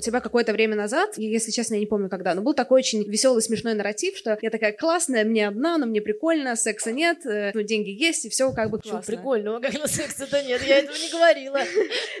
У тебя какое-то время назад, если честно, я не помню когда, но был такой очень веселый, смешной нарратив, что я такая классная, мне одна, но мне прикольно, секса нет, э, ну, деньги есть, и все как бы классно. Что прикольного, как на секса-то нет, я этого не говорила.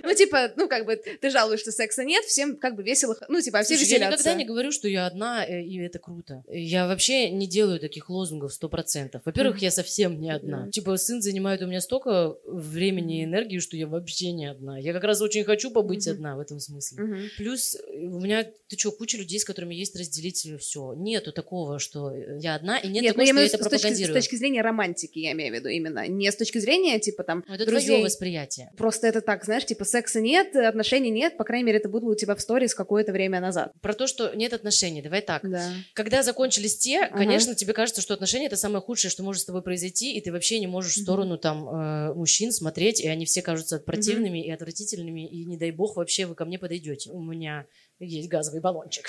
Ну, типа, ну, как бы, ты жалуешься, что секса нет, всем как бы весело, ну, типа, все веселятся. я никогда не говорю, что я одна, э, и это круто. Я вообще не делаю таких лозунгов сто процентов. Во-первых, я совсем не одна. Типа, сын занимает у меня столько времени и энергии, что я вообще не одна. Я как раз очень хочу побыть одна в этом смысле. Плюс у меня, ты что, куча людей, с которыми есть разделить все. Нету такого, что я одна, и нет, нет такого, ну, что я это с точки, с точки зрения романтики, я имею в виду именно. Не с точки зрения, типа, там, Но это друзей. твое восприятие. Просто это так, знаешь, типа, секса нет, отношений нет, по крайней мере, это было у тебя в сторис какое-то время назад. Про то, что нет отношений, давай так. Да. Когда закончились те, ага. конечно, тебе кажется, что отношения это самое худшее, что может с тобой произойти, и ты вообще не можешь в сторону там э, мужчин смотреть, и они все кажутся противными и отвратительными, и не дай бог вообще вы ко мне подойдете. У меня есть газовый баллончик.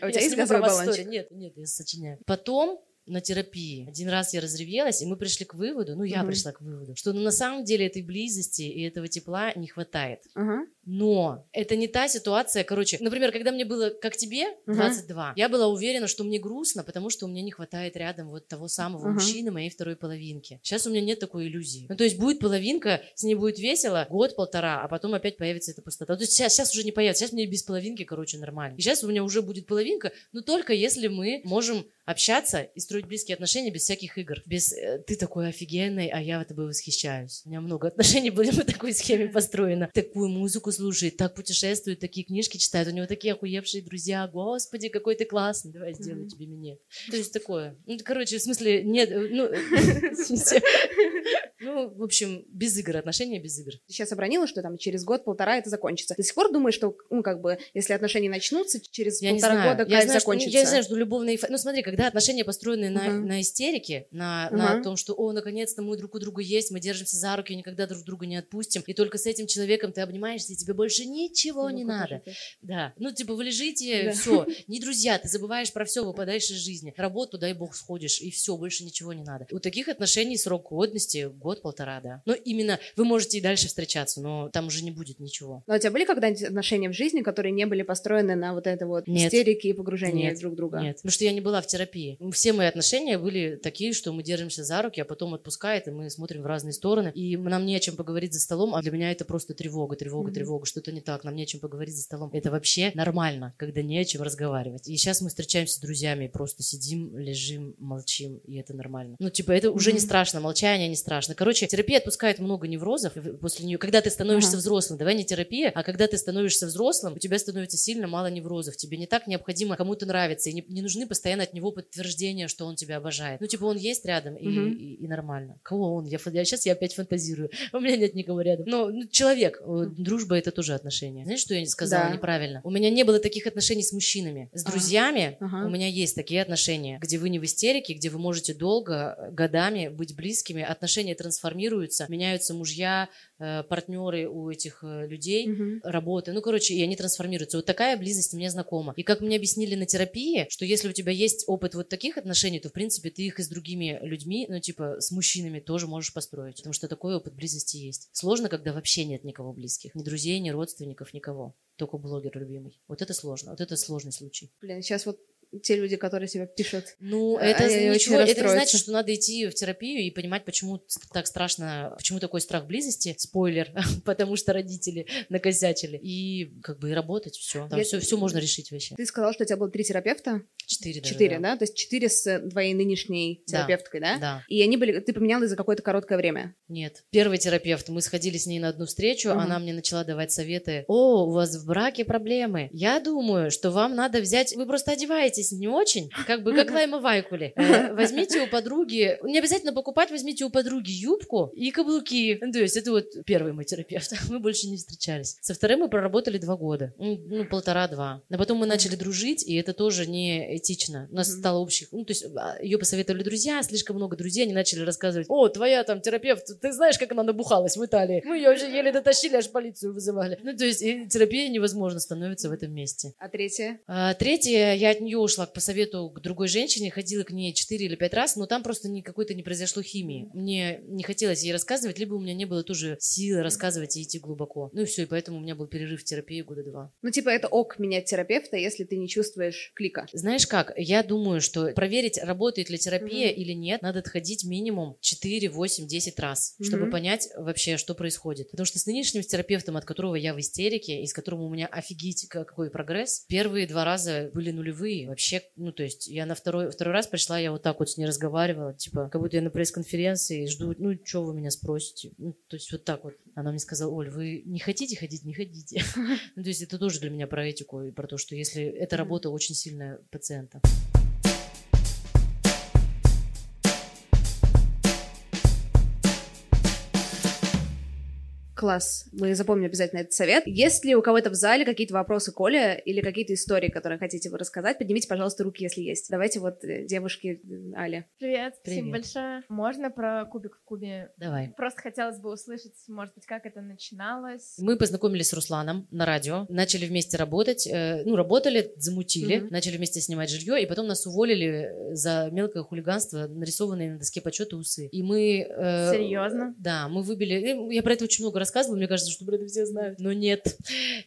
А у тебя есть газовый баллончик? Нет, нет, я сочиняю. Потом на терапии. Один раз я разревелась, и мы пришли к выводу, ну, я mm-hmm. пришла к выводу, что ну, на самом деле этой близости и этого тепла не хватает. Uh-huh. Но это не та ситуация, короче, например, когда мне было, как тебе, 22, uh-huh. я была уверена, что мне грустно, потому что у меня не хватает рядом вот того самого uh-huh. мужчины, моей второй половинки. Сейчас у меня нет такой иллюзии. Ну, то есть будет половинка, с ней будет весело год-полтора, а потом опять появится эта пустота. То есть сейчас, сейчас уже не появится, сейчас мне без половинки, короче, нормально. И сейчас у меня уже будет половинка, но только если мы можем общаться и строить близкие отношения без всяких игр. Без э, «ты такой офигенный, а я тобой восхищаюсь». У меня много отношений были по такой схеме построено. Такую музыку слушает, так путешествует, такие книжки читает. У него такие охуевшие друзья. Господи, какой ты классный. Давай сделаю тебе минет. То есть такое. Ну, короче, в смысле, нет, э, ну, Ну, в общем, без игр, отношения без игр. Ты сейчас обронила, что там через год-полтора это закончится. До сих пор думаешь, что, ну, как бы, если отношения начнутся, через я полтора года я знаю, закончится? Что, я знаю, что любовные... Ну, смотри, когда отношения построены uh-huh. на, на истерике, на, uh-huh. на том, что, о, наконец-то мы друг у друга есть, мы держимся за руки, никогда друг друга не отпустим, и только с этим человеком ты обнимаешься, и тебе больше ничего ну, не надо. Да. Ну, типа, вы лежите, да. все, не друзья, ты забываешь про все, выпадаешь из жизни. Работу, дай бог, сходишь, и все, больше ничего не надо. У таких отношений срок годности год-полтора, да. Но именно вы можете и дальше встречаться, но там уже не будет ничего. Но у тебя были когда-нибудь отношения в жизни, которые не были построены на вот это вот Нет. истерике и погружении Нет. друг друга? Нет, потому что я не была в терапии. Все мои отношения были такие, что мы держимся за руки, а потом отпускает, и мы смотрим в разные стороны. И нам не о чем поговорить за столом, а для меня это просто тревога, тревога, mm-hmm. тревога, что-то не так, нам не о чем поговорить за столом. Это вообще нормально, когда не о чем разговаривать. И сейчас мы встречаемся с друзьями, просто сидим, лежим, молчим, и это нормально. Ну, типа, это уже mm-hmm. не страшно, молчание не страшно. Короче, терапия отпускает много неврозов после нее. Когда ты становишься ага. взрослым, давай не терапия, а когда ты становишься взрослым, у тебя становится сильно мало неврозов. Тебе не так необходимо кому-то нравиться, и не, не нужны постоянно от него подтверждения, что что он тебя обожает. Ну, типа, он есть рядом, и, Мгм. и, и нормально. Кого он? Я, я, сейчас я опять фантазирую. У меня нет никого рядом. Но ну, человек. Э, Дружба — это тоже отношения. Знаешь, что я сказала Да. неправильно? У меня не было таких отношений с мужчинами. С Ага. друзьями Ага. у меня есть такие отношения, где вы не в истерике, где вы можете долго, э, годами быть близкими, отношения трансформируются, меняются мужья, э, партнеры у этих людей, Мгм. работы. Ну, короче, и они трансформируются. Вот такая близость мне знакома. И как мне объяснили на терапии, что если у тебя есть опыт вот таких отношений, то, в принципе, ты их и с другими людьми, ну, типа, с мужчинами тоже можешь построить. Потому что такой опыт близости есть. Сложно, когда вообще нет никого близких. Ни друзей, ни родственников, никого. Только блогер любимый. Вот это сложно. Вот это сложный случай. Блин, сейчас вот те люди, которые тебя пишут. Ну, А, это они ничего, это не значит, что надо идти в терапию и понимать, почему так страшно, почему такой страх близости. Спойлер, потому что родители накосячили. И как бы и работать, все. Там Я- все, все можно решить вообще. Ты сказал, что у тебя было три терапевта? Четыре даже. Четыре, да? То есть четыре с твоей нынешней Да. терапевткой, да? Да. И они были, ты поменяла их за какое-то короткое время. Нет. Первый терапевт, мы сходили с ней на одну встречу, Мгм. она мне начала давать советы. О, у вас в браке проблемы. Я думаю, что вам надо взять... Вы просто одеваетесь не очень, как бы как Лайма Вайкули. Э, Возьмите у подруги... Не обязательно покупать, возьмите у подруги юбку и каблуки. Ну, То есть это вот первый мой терапевт. Мы больше не встречались. Со вторым мы проработали два года. Ну, полтора-два. А потом мы начали дружить, и это тоже не этично. У нас Мгм. стало общих... Ну, то есть ее посоветовали друзья, слишком много друзей, они начали рассказывать, о, твоя там терапевт, ты знаешь, как она набухалась в Италии? Мы ее уже еле дотащили, аж полицию вызывали. Ну, то есть терапия невозможно становится в этом месте. А третье? А, Третье, я от нее ушла по совету к другой женщине, ходила к ней 4 или 5 раз, но там просто ни какой-то не произошло химии. Мне не хотелось ей рассказывать, либо у меня не было тоже силы рассказывать и идти глубоко. Ну и все, и поэтому у меня был перерыв в терапии года два. Ну, типа, это ок менять терапевта, если ты не чувствуешь клика. Знаешь как, я думаю, что проверить, работает ли терапия Мгм. или нет, надо отходить минимум 4, 8, 10 раз, чтобы Мгм. понять вообще, что происходит. Потому что с нынешним терапевтом, от которого я в истерике, и с которым у меня офигеть ка- какой прогресс, первые два раза были нулевые. Вообще, ну то есть я на второй, второй раз пришла, я вот так вот с ней разговаривала, типа, как будто я на пресс-конференции, жду, ну что вы меня спросите? Ну, то есть вот так вот. Она мне сказала, Оль, вы не хотите ходить, не ходите. Ну, то есть это тоже для меня про этику и про то, что если эта работа очень сильная пациента. Класс. Мы запомним обязательно этот совет. Есть ли у кого-то в зале какие-то вопросы Коля или какие-то истории, которые хотите вы рассказать? Поднимите, пожалуйста, руки, если есть. Давайте вот э, девушки э, Аля. Привет, спасибо Привет. большое. Можно про кубик в кубе? Давай. Просто хотелось бы услышать, может быть, как это начиналось. Мы познакомились с Русланом на радио, начали вместе работать, э, ну, работали, замутили, Мгм. начали вместе снимать жилье, и потом нас уволили э, за мелкое хулиганство, нарисованные на доске почета усы. И мы... э, Серьезно? Да, мы выбили... э, Я про это очень много рассказывала, мне кажется, что про это все знают, но нет.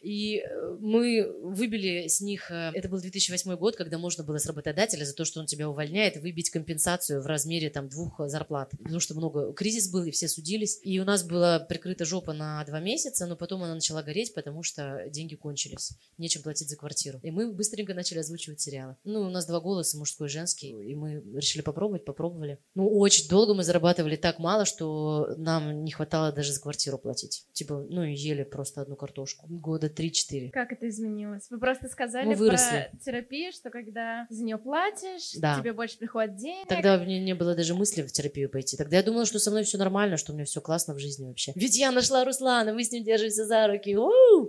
И э, мы выбили с них... э, Это был 2008 год, когда можно было с работодателя за то, что он тебя увольняет, выбить компенсацию в размере там двух э, зарплат. Потому что много... Кризис был, и все судились. И у нас была прикрыта жопа на два месяца, но потом она начала гореть, потому что деньги кончились. Нечем платить за квартиру. И мы быстренько начали озвучивать сериалы. Ну, у нас два голоса, мужской и женский. И мы решили попробовать, попробовали. Ну, очень долго мы зарабатывали так мало, что нам не хватало даже за квартиру платить. Типа, ну, и ели просто одну картошку. Года 3-4. Как это изменилось? Вы просто сказали Мы выросли. про терапию, что когда за нее платишь, Да. тебе больше приходит денег. Тогда мне не было даже мысли в терапию пойти. Тогда я думала, что со мной все нормально, что у меня все классно в жизни вообще. Ведь я нашла Руслана, мы с ним держимся за руки.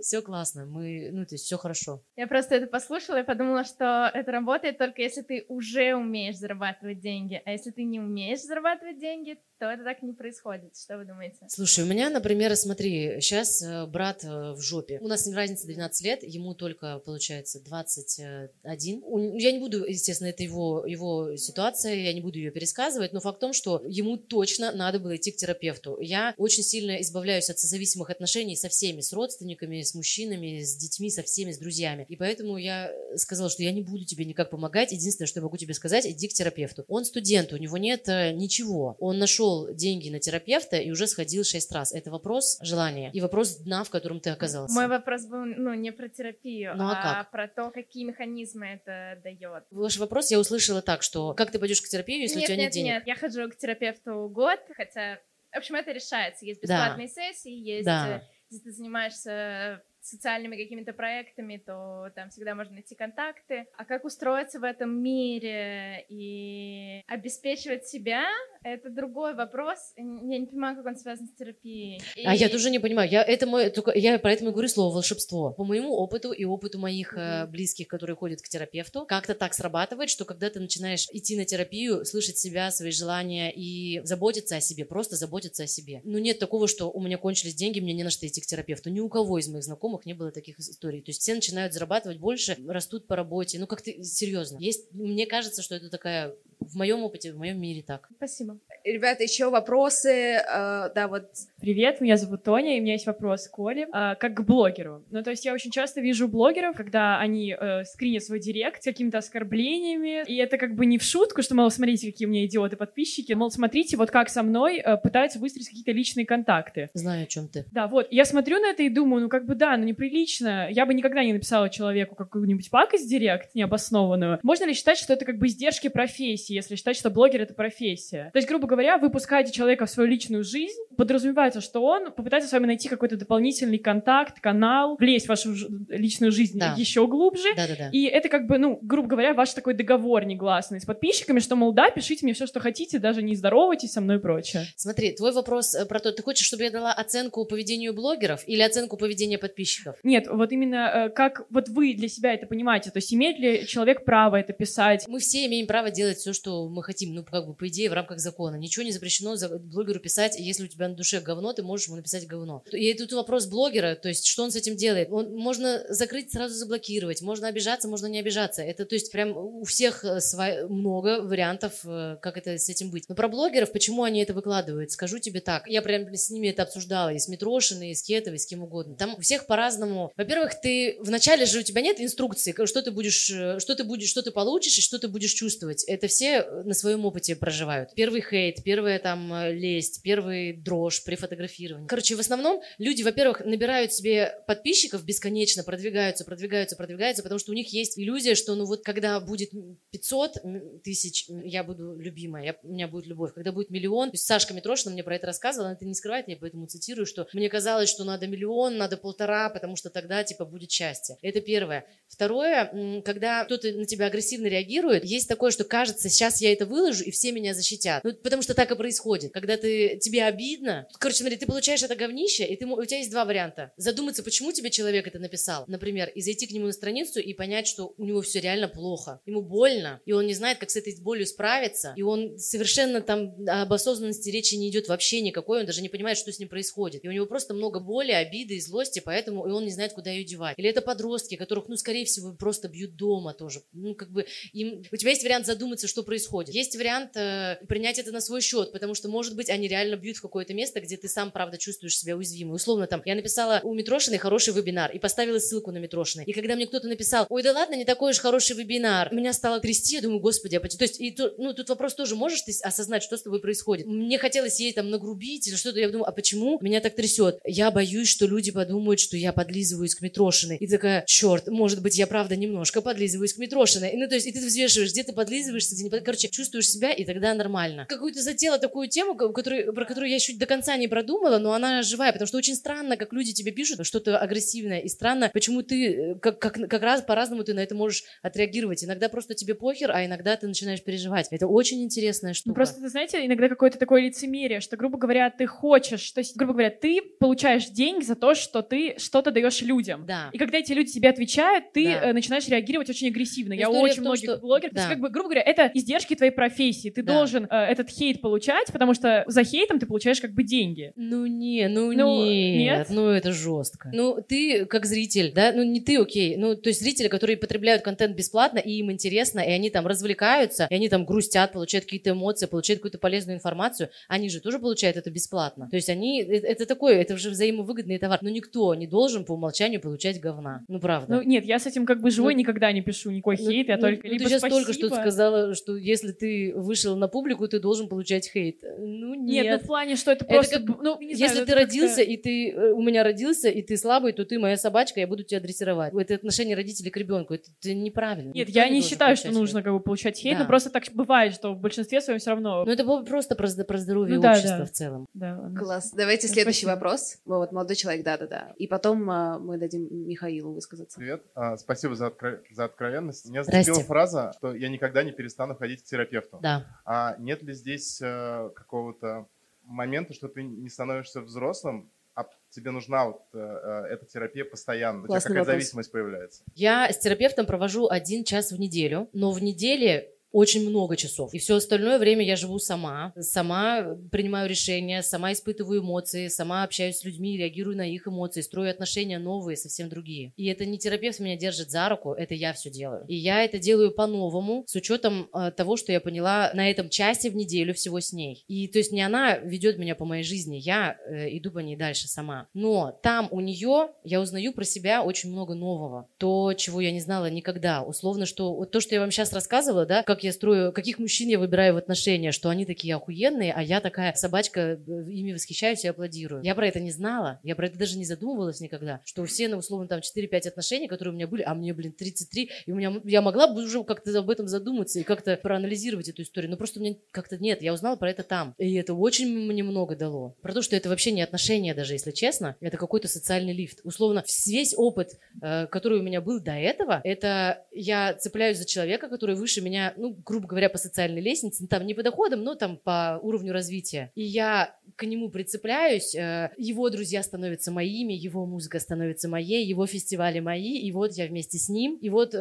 Все классно. Мы, ну, то есть все хорошо. Я просто это послушала и подумала, что это работает только если ты уже умеешь зарабатывать деньги. А если ты не умеешь зарабатывать деньги, то это так не происходит. Что вы думаете? Слушай, у меня, например, смотри, сейчас брат э, в жопе. У нас разница 12 лет, ему только, получается, 21. У- Я не буду, естественно, это его, его ситуация, я не буду ее пересказывать, но факт в том, что ему точно надо было идти к терапевту. Я очень сильно избавляюсь от созависимых отношений со всеми, с родственниками, с мужчинами, с детьми, со всеми, с друзьями. И поэтому я сказала, что я не буду тебе никак помогать. Единственное, что я могу тебе сказать, иди к терапевту. Он студент, у него нет э, ничего. Он нашел деньги на терапевта и уже сходил шесть раз. Это вопрос желания и вопрос дна, в котором ты оказался. Мой вопрос был, ну, не про терапию, Ну, а как? про то, какие механизмы это дает. Ваш вопрос я услышала так, что как ты пойдешь к терапии, если нет, у тебя нет, нет, денег? нет, я хожу к терапевту год, хотя, в общем, это решается. Есть Да. бесплатные сессии, есть, Да. э, если ты занимаешься социальными какими-то проектами, то там всегда можно найти контакты. А как устроиться в этом мире и обеспечивать себя, это другой вопрос. Я не понимаю, как он связан с терапией. И... А я тоже не понимаю. Я, это мой, только, я поэтому и говорю слово волшебство. По моему опыту и опыту моих mm-hmm. близких, которые ходят к терапевту, как-то так срабатывает, что когда ты начинаешь идти на терапию, слышать себя, свои желания и заботиться о себе, просто заботиться о себе. Ну, нет такого, что у меня кончились деньги, мне не на что идти к терапевту. Ни у кого из моих знакомых не было таких историй. То есть все начинают зарабатывать больше, растут по работе. Ну, как-то серьезно. Есть, мне кажется, что это такая в моем опыте, в моем мире так. Спасибо. Ребята, еще вопросы? Э, да, вот. Привет, меня зовут Тоня, и у меня есть вопрос к Оле. Э, как к блогеру. Ну, то есть я очень часто вижу блогеров, когда они э, скринят свой директ с какими-то оскорблениями, и это как бы не в шутку, что, мол, смотрите, какие у меня идиоты подписчики, мол, смотрите, вот как со мной э, пытаются выстроить какие-то личные контакты. Знаю, о чем ты. Да, вот. Я смотрю на это и думаю, ну, как бы да, ну, неприлично. Я бы никогда не написала человеку какую-нибудь пакость в директ необоснованную. Можно ли считать, что это как бы издержки профессии, если считать, что блогер — это профессия? То есть, грубо говоря, вы пускаете человека в свою личную жизнь, подразумевается, что он попытается с вами найти какой-то дополнительный контакт, канал, влезть в вашу личную жизнь да. еще глубже. Да, да, да. И это как бы, ну, грубо говоря, ваш такой договор негласный с подписчиками, что, мол, да, пишите мне все, что хотите, даже не здоровайтесь со мной и прочее. Смотри, твой вопрос э, про то, ты хочешь, чтобы я дала оценку поведению блогеров или оценку поведения подписчиков? Нет, вот именно э, как вот вы для себя это понимаете, то есть имеет ли человек право это писать? Мы все имеем право делать все, что мы хотим, ну, как бы, по идее, в рамках закона. Ничего не запрещено за блогеру писать, если у тебя на душе говно, ты можешь ему написать говно. И тут вопрос блогера, то есть, что он с этим делает? Он, можно закрыть, сразу заблокировать, можно обижаться, можно не обижаться. Это, то есть, прям у всех э, сво... много вариантов, э, как это с этим быть. Но про блогеров, почему они это выкладывают? Скажу тебе так. Я прям с ними это обсуждала, и с Митрошиной, и с Кетовой, и с кем угодно. Там у всех по-разному. Во-первых, ты вначале же у тебя нет инструкции, что ты будешь, э, что ты будешь, что ты получишь, и что ты будешь чувствовать. Это все на своем опыте проживают. Первый хейт, первая там э, лесть, первый дрожь при фотографировании. Короче, в основном люди, во-первых, набирают себе подписчиков бесконечно, продвигаются, продвигаются, продвигаются, потому что у них есть иллюзия, что ну вот когда будет 500 тысяч, я буду любимая, я, у меня будет любовь. Когда будет миллион, то есть Сашка Митрошина мне про это рассказывала, она это не скрывает, я поэтому цитирую, что мне казалось, что надо миллион, надо полтора, потому что тогда типа будет счастье. Это первое. Второе, когда кто-то на тебя агрессивно реагирует, есть такое, что кажется, сейчас я это выложу, и все меня защитят. Ну, потому что так и происходит. Когда ты, тебе обидно, короче, смотри, ты получаешь это говнище, и ты, у тебя есть два варианта. Задуматься, почему тебе человек это написал, например, и зайти к нему на страницу и понять, что у него все реально плохо. Ему больно, и он не знает, как с этой болью справиться, и он совершенно там об осознанности речи не идет вообще никакой, он даже не понимает, что с ним происходит. И у него просто много боли, обиды и злости, поэтому и он не знает, куда ее девать. Или это подростки, которых, ну, скорее всего, просто бьют дома тоже. Ну, как бы им... У тебя есть вариант задуматься, что происходит. Есть вариант э, принять это на свой счет, потому что, может быть, они реально бьют в какое-то место, где ты сам, правда, чувствуешь себя уязвимым. Условно, там, я написала у Митрошиной хороший вебинар и поставила ссылку на Митрошиной. И когда мне кто-то написал, ой, да ладно, не такой уж хороший вебинар, меня стало трясти, я думаю, господи, а почему? То есть, и, ну, тут вопрос тоже, можешь ты осознать, что с тобой происходит? Мне хотелось ей там нагрубить или что-то, я думаю, а почему меня так трясет? Я боюсь, что люди подумают, что я подлизываюсь к Митрошиной. И такая, черт, может быть, я правда немножко подлизываюсь к Митрошиной. И, ну, то есть, и ты взвешиваешь, где ты подлизываешься, где не под... Короче, чувствуешь себя, и тогда нормально. Какую-то затела такую тему, которую, про которую я чуть до конца не продумала, но она живая, потому что очень странно, как люди тебе пишут что-то агрессивное, и странно, почему ты, э, как, как, как раз по-разному ты на это можешь отреагировать. Иногда просто тебе похер, а иногда ты начинаешь переживать. Это очень интересная штука. Ну, просто, ты знаете, иногда какое-то такое лицемерие, что, грубо говоря, ты хочешь, то есть, грубо говоря, ты получаешь деньги за то, что ты что-то даешь людям. Да. И когда эти люди тебе отвечают, ты да. Э, начинаешь реагировать очень агрессивно. Я у очень том, многих что... блогеров, да. есть, как бы, грубо говоря, это издержки твоей профессии. Ты да. должен э, этот хейт получать, потому что за хейтом ты получаешь как бы деньги. Ну не, ну, ну нет, нет, ну это жестко. Ну ты как зритель, да, ну не ты, окей, ну то есть зрители, которые потребляют контент бесплатно, и им интересно, и они там развлекаются, и они там грустят, получают какие-то эмоции, получают какую-то полезную информацию, они же тоже получают это бесплатно. То есть они, это, это такое, это уже взаимовыгодный товар. Но никто не должен по умолчанию получать говна. Ну правда. Ну нет, я с этим как бы живой ну, никогда не пишу никакой ну, хейт, я ну, только ну, либо ты сейчас спасибо. только что сказала, что если ты вышел на публику, ты должен получать хейт. Ну нет. Нет, ну в плане, что это просто, это как, ну не знаю, Если ну, ты родился и ты э, у меня родился и ты слабый, то ты моя собачка, я буду тебя дрессировать. Это отношение родителей к ребенку, это, это неправильно. Нет, Никто я не, не считаю, что нужно как бы получать хейт, да. но просто так бывает, что в большинстве своем все равно. Ну это было просто про, здоровье ну, общества да. в целом. Да, Класс. Давайте следующий Спасибо. вопрос. Вот молодой человек, да-да-да. И потом потом а, мы дадим Михаилу высказаться. Привет, а, спасибо за, откро... за откровенность. Меня Здрасте. зацепила фраза, что я никогда не перестану ходить к терапевту. Да. А нет ли здесь э, какого-то момента, что ты не становишься взрослым, а тебе нужна вот э, э, эта терапия постоянно? У тебя Классный какая-то вопрос. зависимость появляется? Я с терапевтом провожу один час в неделю, но в неделе очень много часов. И все остальное время я живу сама, сама принимаю решения, сама испытываю эмоции, сама общаюсь с людьми, реагирую на их эмоции, строю отношения новые, совсем другие. И это не терапевт меня держит за руку, это я все делаю. И я это делаю по-новому, с учетом э, того, что я поняла на этом часе в неделю всего с ней. И то есть не она ведет меня по моей жизни, я э, иду по ней дальше сама. Но там у нее я узнаю про себя очень много нового. То, чего я не знала никогда. Условно, что вот то, что я вам сейчас рассказывала, да, как я строю, каких мужчин я выбираю в отношения, что они такие охуенные, а я такая собачка, э, ими восхищаюсь и аплодирую. Я про это не знала, я про это даже не задумывалась никогда, что все, ну, условно, там 4-5 отношений, которые у меня были, а мне, блин, 33, и у меня, я могла бы уже как-то об этом задуматься и как-то проанализировать эту историю, но просто меня как-то нет, я узнала про это там, и это очень мне много дало. Про то, что это вообще не отношения даже, если честно, это какой-то социальный лифт. Условно, весь опыт, э, который у меня был до этого, это я цепляюсь за человека, который выше меня, ну, грубо говоря, по социальной лестнице, ну, там не по доходам, но там по уровню развития. И я к нему прицепляюсь, э, его друзья становятся моими, его музыка становится моей, его фестивали мои, и вот я вместе с ним, и вот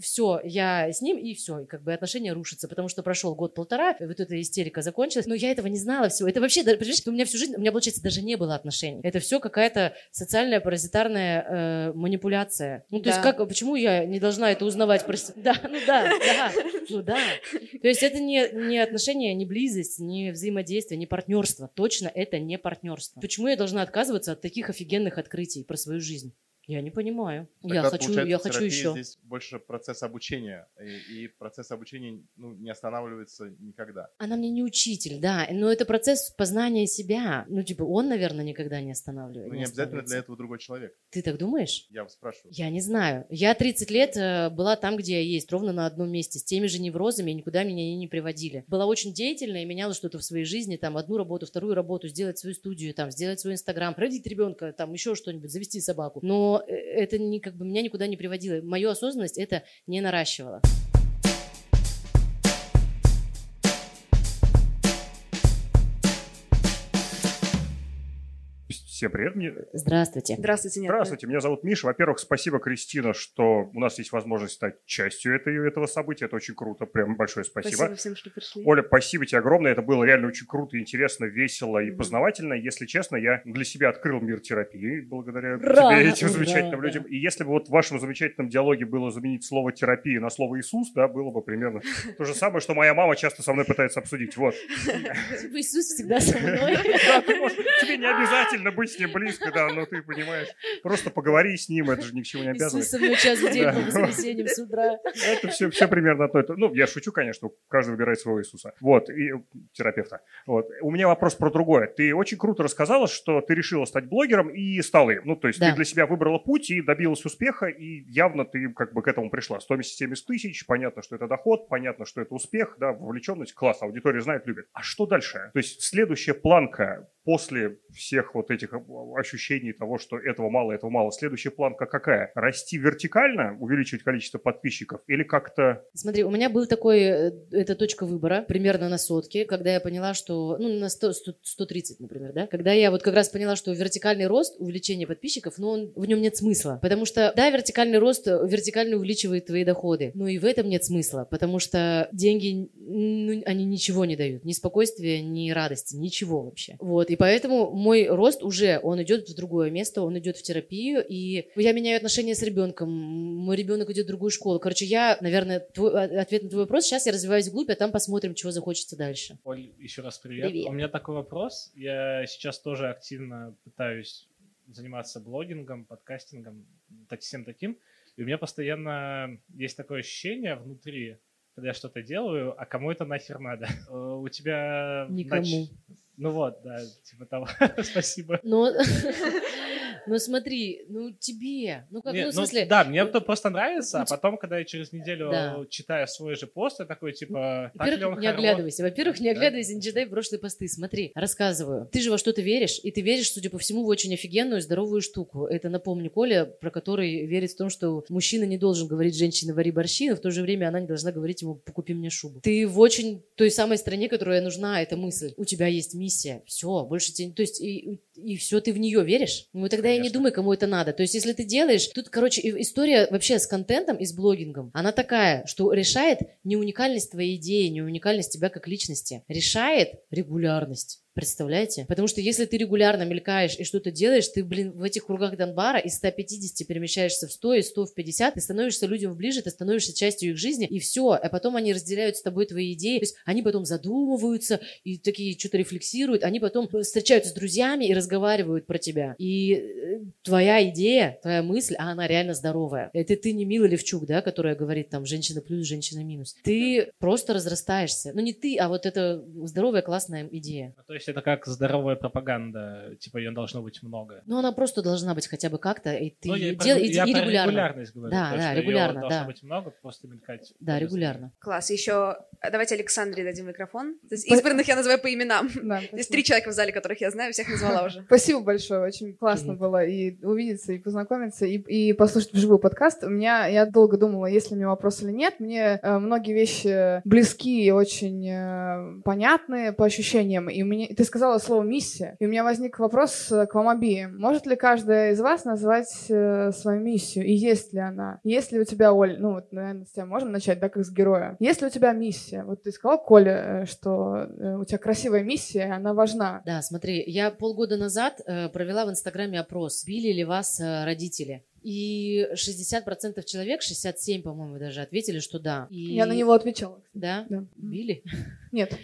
все, я с ним, и все, и как бы отношения рушатся, потому что прошел год-полтора, вот эта истерика закончилась, но я этого не знала всего. Это вообще, понимаешь, у меня всю жизнь, у меня, получается, даже не было отношений. Это все какая-то социальная паразитарная э, манипуляция. Ну, то есть, Да. как, почему я не должна это узнавать про себя? Да, ну да, да, ну да. То есть это не, не отношения, не близость, не взаимодействие, не партнерство. Точно это не партнерство. Почему я должна отказываться от таких офигенных открытий про свою жизнь? Я не понимаю. я Тогда, хочу, я хочу еще. здесь больше процесс обучения, и, и процесс обучения ну, не останавливается никогда. Она мне не учитель, да, но это процесс познания себя. Ну, типа, он, наверное, никогда не останавливает. Ну, не обязательно для этого другой человек. Ты так думаешь? Я вас спрашиваю. Я не знаю. Я 30 лет э, была там, где я есть, ровно на одном месте, с теми же неврозами, и никуда меня они не приводили. Была очень деятельная и меняла что-то в своей жизни, там, одну работу, вторую работу, сделать свою студию, там, сделать свой инстаграм, родить ребенка, там, еще что-нибудь, завести собаку. Но э, это не, как бы, меня никуда не приводило. Мою осознанность это не наращивало. Всем привет. Мне... Здравствуйте. Здравствуйте, нет. Здравствуйте, меня зовут Миша. Во-первых, спасибо, Кристина, что у нас есть возможность стать частью этой, этого события. Это очень круто. Прям большое спасибо. Спасибо всем, что пришли. Оля, спасибо тебе огромное. Это было реально очень круто, интересно, весело и Мгм. познавательно. Если честно, я для себя открыл мир терапии благодаря Ура! тебе и этим Ура, замечательным да. людям. И если бы вот в вашем замечательном диалоге было заменить слово терапия на слово Иисус, да, было бы примерно то же самое, что моя мама часто со мной пытается обсудить. Вот. Иисус всегда со мной. Да, ты можешь- тебе не обязательно быть с ним близко, да, но ты понимаешь, просто поговори с ним, это же ни к чему не обязывает. Иисус со мной час в день Да. по воскресеньям с утра. Это все, все примерно то. это- Ну, я шучу, конечно, каждый выбирает своего Иисуса. Вот, и терапевта. Вот. У меня вопрос про другое. Ты очень круто рассказала, что ты решила стать блогером и стала им. Ну, то есть Да. ты для себя выбрала путь и добилась успеха, и явно ты как бы к этому пришла. 170 тысяч, понятно, что это доход, понятно, что это успех, да, вовлеченность, класс, аудитория знает, любит. А что дальше? То есть следующая планка после всех вот этих ощущений того, что этого мало, этого мало, следующая планка какая? Расти вертикально, увеличивать количество подписчиков или как-то... Смотри, у меня был такой, э, это точка выбора, примерно на сотке, когда я поняла, что, ну, на 100, 100, 130, например, да, когда я вот как раз поняла, что вертикальный рост, увеличение подписчиков, но он, в нем нет смысла, потому что, да, вертикальный рост э, вертикально увеличивает твои доходы, но и в этом нет смысла, потому что деньги, ну, они ничего не дают, ни спокойствия, ни радости, ничего вообще. Вот, и поэтому мой рост уже, он идет в другое место, он идет в терапию, и я меняю отношения с ребенком, мой ребенок идет в другую школу. Короче, я, наверное, твой, а- ответ на твой вопрос, сейчас я развиваюсь вглубь, а там посмотрим, чего захочется дальше. Оль, еще раз привет. Привет. У меня такой вопрос. Я сейчас тоже активно пытаюсь заниматься блогингом, подкастингом, так, всем таким. И у меня постоянно есть такое ощущение внутри, когда я что-то делаю, а кому это нахер надо? Э, У тебя... Никому. нач- Ну вот, да, типа того. Спасибо. Но Ну смотри, ну тебе, ну как, Не, ну в смысле... да, мне это просто нравится, ну, а потом, когда я через неделю Да. читаю свой же пост, я такой, типа, так ли он не оглядывайся. Во-первых, не Да. оглядывайся, не читай прошлые посты. Смотри, рассказываю. Ты же во что-то веришь, и ты веришь, судя по всему, в очень офигенную, здоровую штуку. Это, напомню, Коля, про который верит в том, что мужчина не должен говорить женщине «вари борщи», но в то же время она не должна говорить ему «покупи мне шубу». Ты в очень той самой стране, которая нужна, эта мысль. У тебя есть миссия. Все, больше тебе... То есть и, и все, ты в нее веришь? Ну, тогда я не Конечно. думай, кому это надо. То есть если ты делаешь... Тут, короче, история вообще с контентом и с блогингом, она такая, что решает не уникальность твоей идеи, не уникальность тебя как личности. Решает регулярность. Представляете? Потому что если ты регулярно мелькаешь и что-то делаешь, ты, блин, в этих кругах Донбара из 150 перемещаешься в 100, из 100 в 50, ты становишься людям ближе, ты становишься частью их жизни, и все. А потом они разделяют с тобой твои идеи. То есть они потом задумываются и такие что-то рефлексируют. Они потом встречаются с друзьями и разговаривают про тебя. И э, твоя идея, твоя мысль, а она реально здоровая. Это ты не Мила Левчук, да, которая говорит там женщина плюс, женщина минус. Ты просто разрастаешься. Ну не ты, а вот эта здоровая, классная идея. Ну, То есть это как здоровая пропаганда, типа ее должно быть много. Ну, она просто должна быть хотя бы как-то, и ты Ну, её я, дел- и, я и регулярно. регулярность говорю. Да, то, да, регулярно, должно да. быть много, просто мелькать. Да, регулярно. Класс. Еще давайте Александре дадим микрофон. Избранных я называю по именам. Да, Здесь три человека в зале, которых я знаю, всех назвала уже. Спасибо большое, очень классно было и увидеться, и познакомиться, и, и послушать вживую подкаст. У меня, я долго думала, есть ли у меня вопрос или нет. Мне э, многие вещи близки и очень э, понятны по ощущениям. И у ты сказала слово «миссия», и у меня возник вопрос э, к вам обеим. Может ли каждая из вас назвать э, свою миссию, и есть ли она? Есть ли у тебя, Оль, ну вот, наверное, с тебя можем начать, да, как с героя. Есть ли у тебя миссия? Вот ты сказала, Коля, э, что у тебя красивая миссия, и она важна. Да, смотри, я полгода назад провела в Инстаграме опрос, били ли вас родители. И 60% человек, 67, по-моему, даже ответили, что да. И... Я на него отвечала. Да? Да. Били? Нет.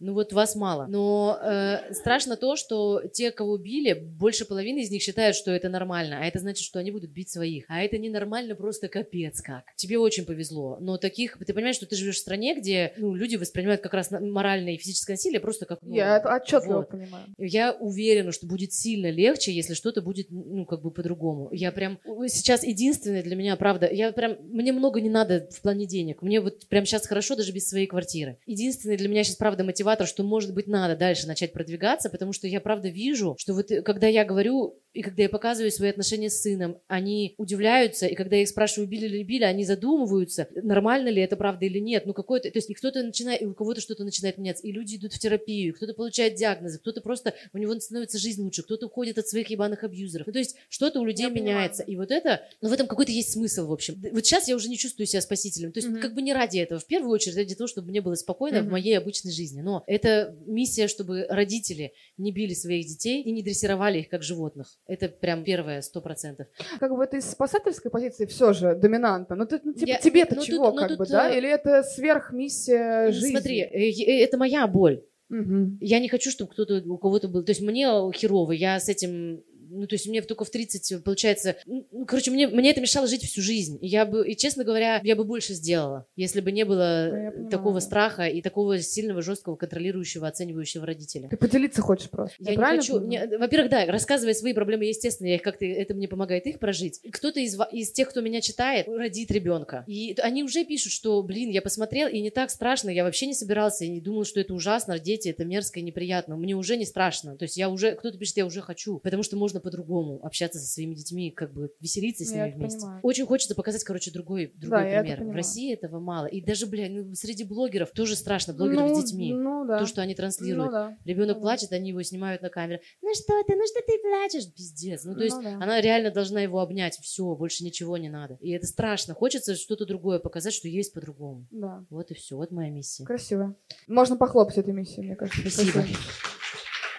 Ну вот вас мало. Но э, страшно то, что те, кого били, больше половины из них считают, что это нормально. А это значит, что они будут бить своих. А это ненормально просто капец как. Тебе очень повезло. Но таких... Ты понимаешь, что ты живешь в стране, где ну, люди воспринимают как раз моральное и физическое насилие просто как... ну, Я это отчетливо вот. понимаю. Я уверена, что будет сильно легче, если что-то будет, ну, как бы по-другому. Я прям сейчас единственное для меня, правда, я прям, мне много не надо в плане денег. Мне вот прям сейчас хорошо даже без своей квартиры. Единственное для меня сейчас, правда, мотиватор, что, может быть, надо дальше начать продвигаться, потому что я, правда, вижу, что вот э, когда я говорю и когда я показываю свои отношения с сыном, они удивляются, и когда я их спрашиваю, били ли били, они задумываются, нормально ли это правда или нет. Ну, какой-то, то есть и кто-то начинает, и у кого-то что-то начинает меняться, и люди идут в терапию, кто-то получает диагнозы, кто-то просто, у него становится жизнь лучше, кто-то уходит от своих ебаных абьюзеров. Ну, то есть что-то у людей Я понимаю. меняется. И вот это, ну, в этом какой-то есть смысл, в общем. Вот сейчас я уже не чувствую себя спасителем. То есть Мгм. как бы не ради этого. В первую очередь ради того, чтобы мне было спокойно в Мгм. моей обычной жизни. Но это миссия, чтобы родители не били своих детей и не дрессировали их как животных. Это прям первое, сто процентов. Как бы это из спасательской позиции все же доминантно. Ну, ты, ну типа, Я- тебе-то ну, тут- чего, ну, как тут, бы, да? э, Или это сверхмиссия жизни? Смотри, э, э, это моя боль. Мгм. Я не хочу, чтобы кто-то, у кого-то был... То есть мне херово, я с этим... Ну, то есть мне только в 30, получается... Ну, короче, мне, мне это мешало жить всю жизнь. И я бы, и, честно говоря, я бы больше сделала, если бы не было Ну, я понимаю. такого страха и такого сильного, жесткого, контролирующего, оценивающего родителя. Ты поделиться хочешь просто. Я не правильно хочу. мне- во-первых, да, рассказывая свои проблемы, естественно, я их как-то это мне помогает их прожить. Кто-то из, из тех, кто меня читает, родит ребенка. И они уже пишут, что, блин, я посмотрел, и не так страшно, я вообще не собирался, и не думал, что это ужасно, дети, это мерзко и неприятно. Мне уже не страшно. То есть я уже, кто-то пишет, я уже хочу, потому что можно по-другому общаться со своими детьми, как бы веселиться с Я ними вместе. понимаю. Очень хочется показать, короче, другой, другой Да, пример. В. России этого мало. И даже, бля, ну, среди блогеров тоже страшно, блогеров ну, с детьми. Ну, да. То, что они транслируют. Ну, да. Ребенок Ну плачет, они его снимают на камеру. Ну что ты, ну что ты плачешь? Пиздец. Ну, то есть Ну да. она реально должна его обнять. Все, больше ничего не надо. И это страшно. Хочется что-то другое показать, что есть по-другому. Да. Вот и все. Вот моя миссия. Красиво. Можно похлопать этой миссии, мне кажется. Спасибо. Красиво.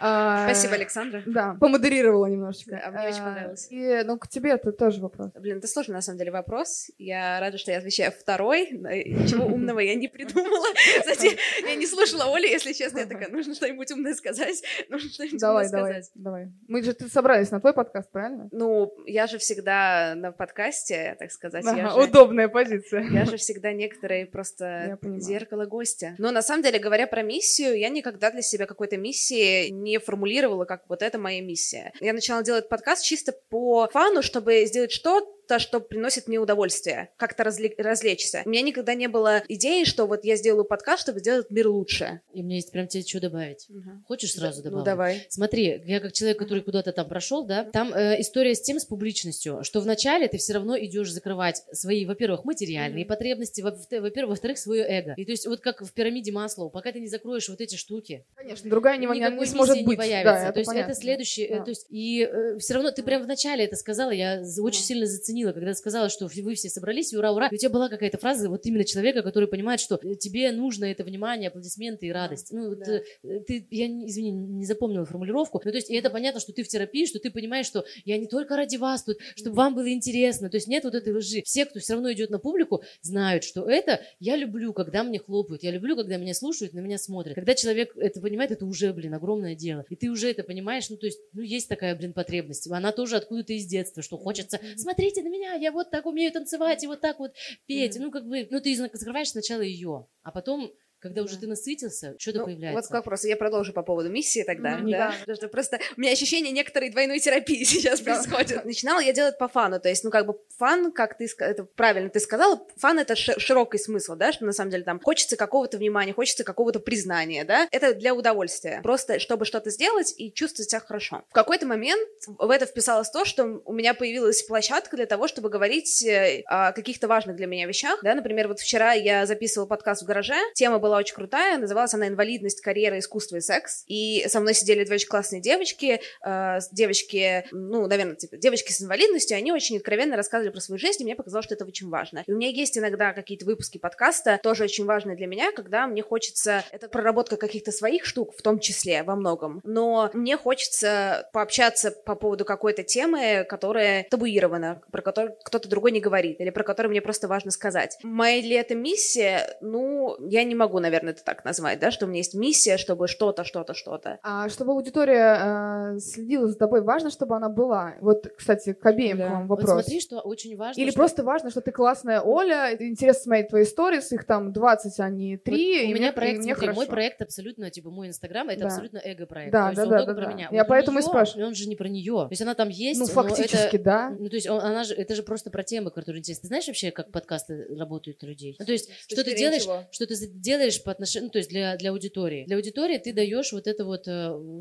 А, Спасибо, Александра. Да, помодерировала немножечко. Да, мне очень А, понравилось. И, ну, к тебе это тоже вопрос. Блин, это сложный на самом деле вопрос. Я рада, что я отвечаю второй. Ничего умного я не придумала. Кстати, я не слушала Оли, если честно. Я такая, нужно что-нибудь умное сказать. Нужно что-нибудь Давай, умное давай, сказать. давай. Мы же собрались на твой подкаст, правильно? Ну, я же всегда на подкасте, так сказать. Ага, же- Удобная позиция. Я же всегда некоторые просто зеркало гостя. Но на самом деле, говоря про миссию, я никогда для себя какой-то миссии не формулировала, как вот это моя миссия. Я начала делать подкаст чисто по фану, чтобы сделать что то, что приносит мне удовольствие, как-то разле- развлечься. У меня никогда не было идеи, что вот я сделаю подкаст, чтобы сделать мир лучше. И мне есть прям тебе что добавить. Мгм. Хочешь сразу Ну, добавить? давай. Смотри, я как человек, который куда-то там прошел, да, там э, история с тем, с публичностью, что вначале ты все равно идешь закрывать свои, во-первых, материальные Мгм. потребности, во- во-первых, во-вторых, свое эго. И то есть вот как в пирамиде Маслоу, пока ты не закроешь вот эти штуки, Конечно, другая не, не, сможет быть. не появится. Да, то есть понятно. это следующий, э, Да. то есть и все равно ты прям вначале это сказала, я очень Мгм. сильно заценила, когда ты сказала, что вы все собрались, и ура, ура, и у тебя была какая-то фраза вот именно человека, который понимает, что тебе нужно это внимание, аплодисменты и радость. Ну, Да. э, ты, я, извини, не запомнила формулировку, ну, то есть и это понятно, что ты в терапии, что ты понимаешь, что я не только ради вас тут, чтобы вам было интересно, то есть нет вот этой лжи. Все, кто все равно идет на публику, знают, что это я люблю, когда мне хлопают, я люблю, когда меня слушают, на меня смотрят. Когда человек это понимает, это уже, блин, огромное дело. И ты уже это понимаешь, ну, то есть, ну, есть такая, блин, потребность. Она тоже откуда-то из детства, что хочется, смотрите на меня, я вот так умею танцевать и вот так вот петь. Ну, как бы, ну, ты закрываешь сначала ее, а потом когда уже Да. ты насытился, что-то Ну, появляется. Вот как просто, я продолжу по поводу миссии тогда, Мгм, да? да. Потому что просто у меня ощущение некоторой двойной терапии сейчас Да. происходит. Начинала я делать по фану, то есть, ну, как бы фан, как ты, это правильно ты сказала, фан — это ши- широкий смысл, да, что на самом деле там хочется какого-то внимания, хочется какого-то признания, да, это для удовольствия, просто чтобы что-то сделать и чувствовать себя хорошо. В какой-то момент в это вписалось то, что у меня появилась площадка для того, чтобы говорить э, о каких-то важных для меня вещах, да, например, вот вчера я записывала подкаст в гараже, тема была очень крутая, называлась она «Инвалидность, карьера, искусство и секс», и со мной сидели две очень классные девочки, э, девочки, ну, наверное, типа, девочки с инвалидностью, они очень откровенно рассказывали про свою жизнь, и мне показалось, что это очень важно. И у меня есть иногда какие-то выпуски подкаста, тоже очень важные для меня, когда мне хочется, это проработка каких-то своих штук, в том числе, во многом, но мне хочется пообщаться по поводу какой-то темы, которая табуирована, про которую кто-то другой не говорит, или про которую мне просто важно сказать. Моя ли это миссия? Ну, я не могу, наверное, это так назвать, да, что у меня есть миссия, чтобы что-то, что-то, что-то. А чтобы аудитория э, следила за тобой, важно, чтобы она была. Вот, кстати, к обеим к вам Вот вопрос. смотри, что очень важно. Или что- просто важно, что ты классная Оля, и интересно смотреть твои сторис, их там 20, а не 3, Вот и у мне, меня и проект, мне смотри, мой проект абсолютно, типа, мой инстаграм, это Да. абсолютно эго-проект. Да, То есть да, он да, да, про да. меня. Я Вот у поэтому и неё- спрашиваю. Он же не про нее. То есть она там есть, Ну, но фактически, это- да. Ну, то есть он- она же, это же просто про темы, которые интересны. Ты знаешь вообще, как подкасты работают у людей? Ну, то есть, что ты делаешь, что ты за- делаешь по отношению, ну, то есть для, для аудитории. Для аудитории ты даешь вот это вот э,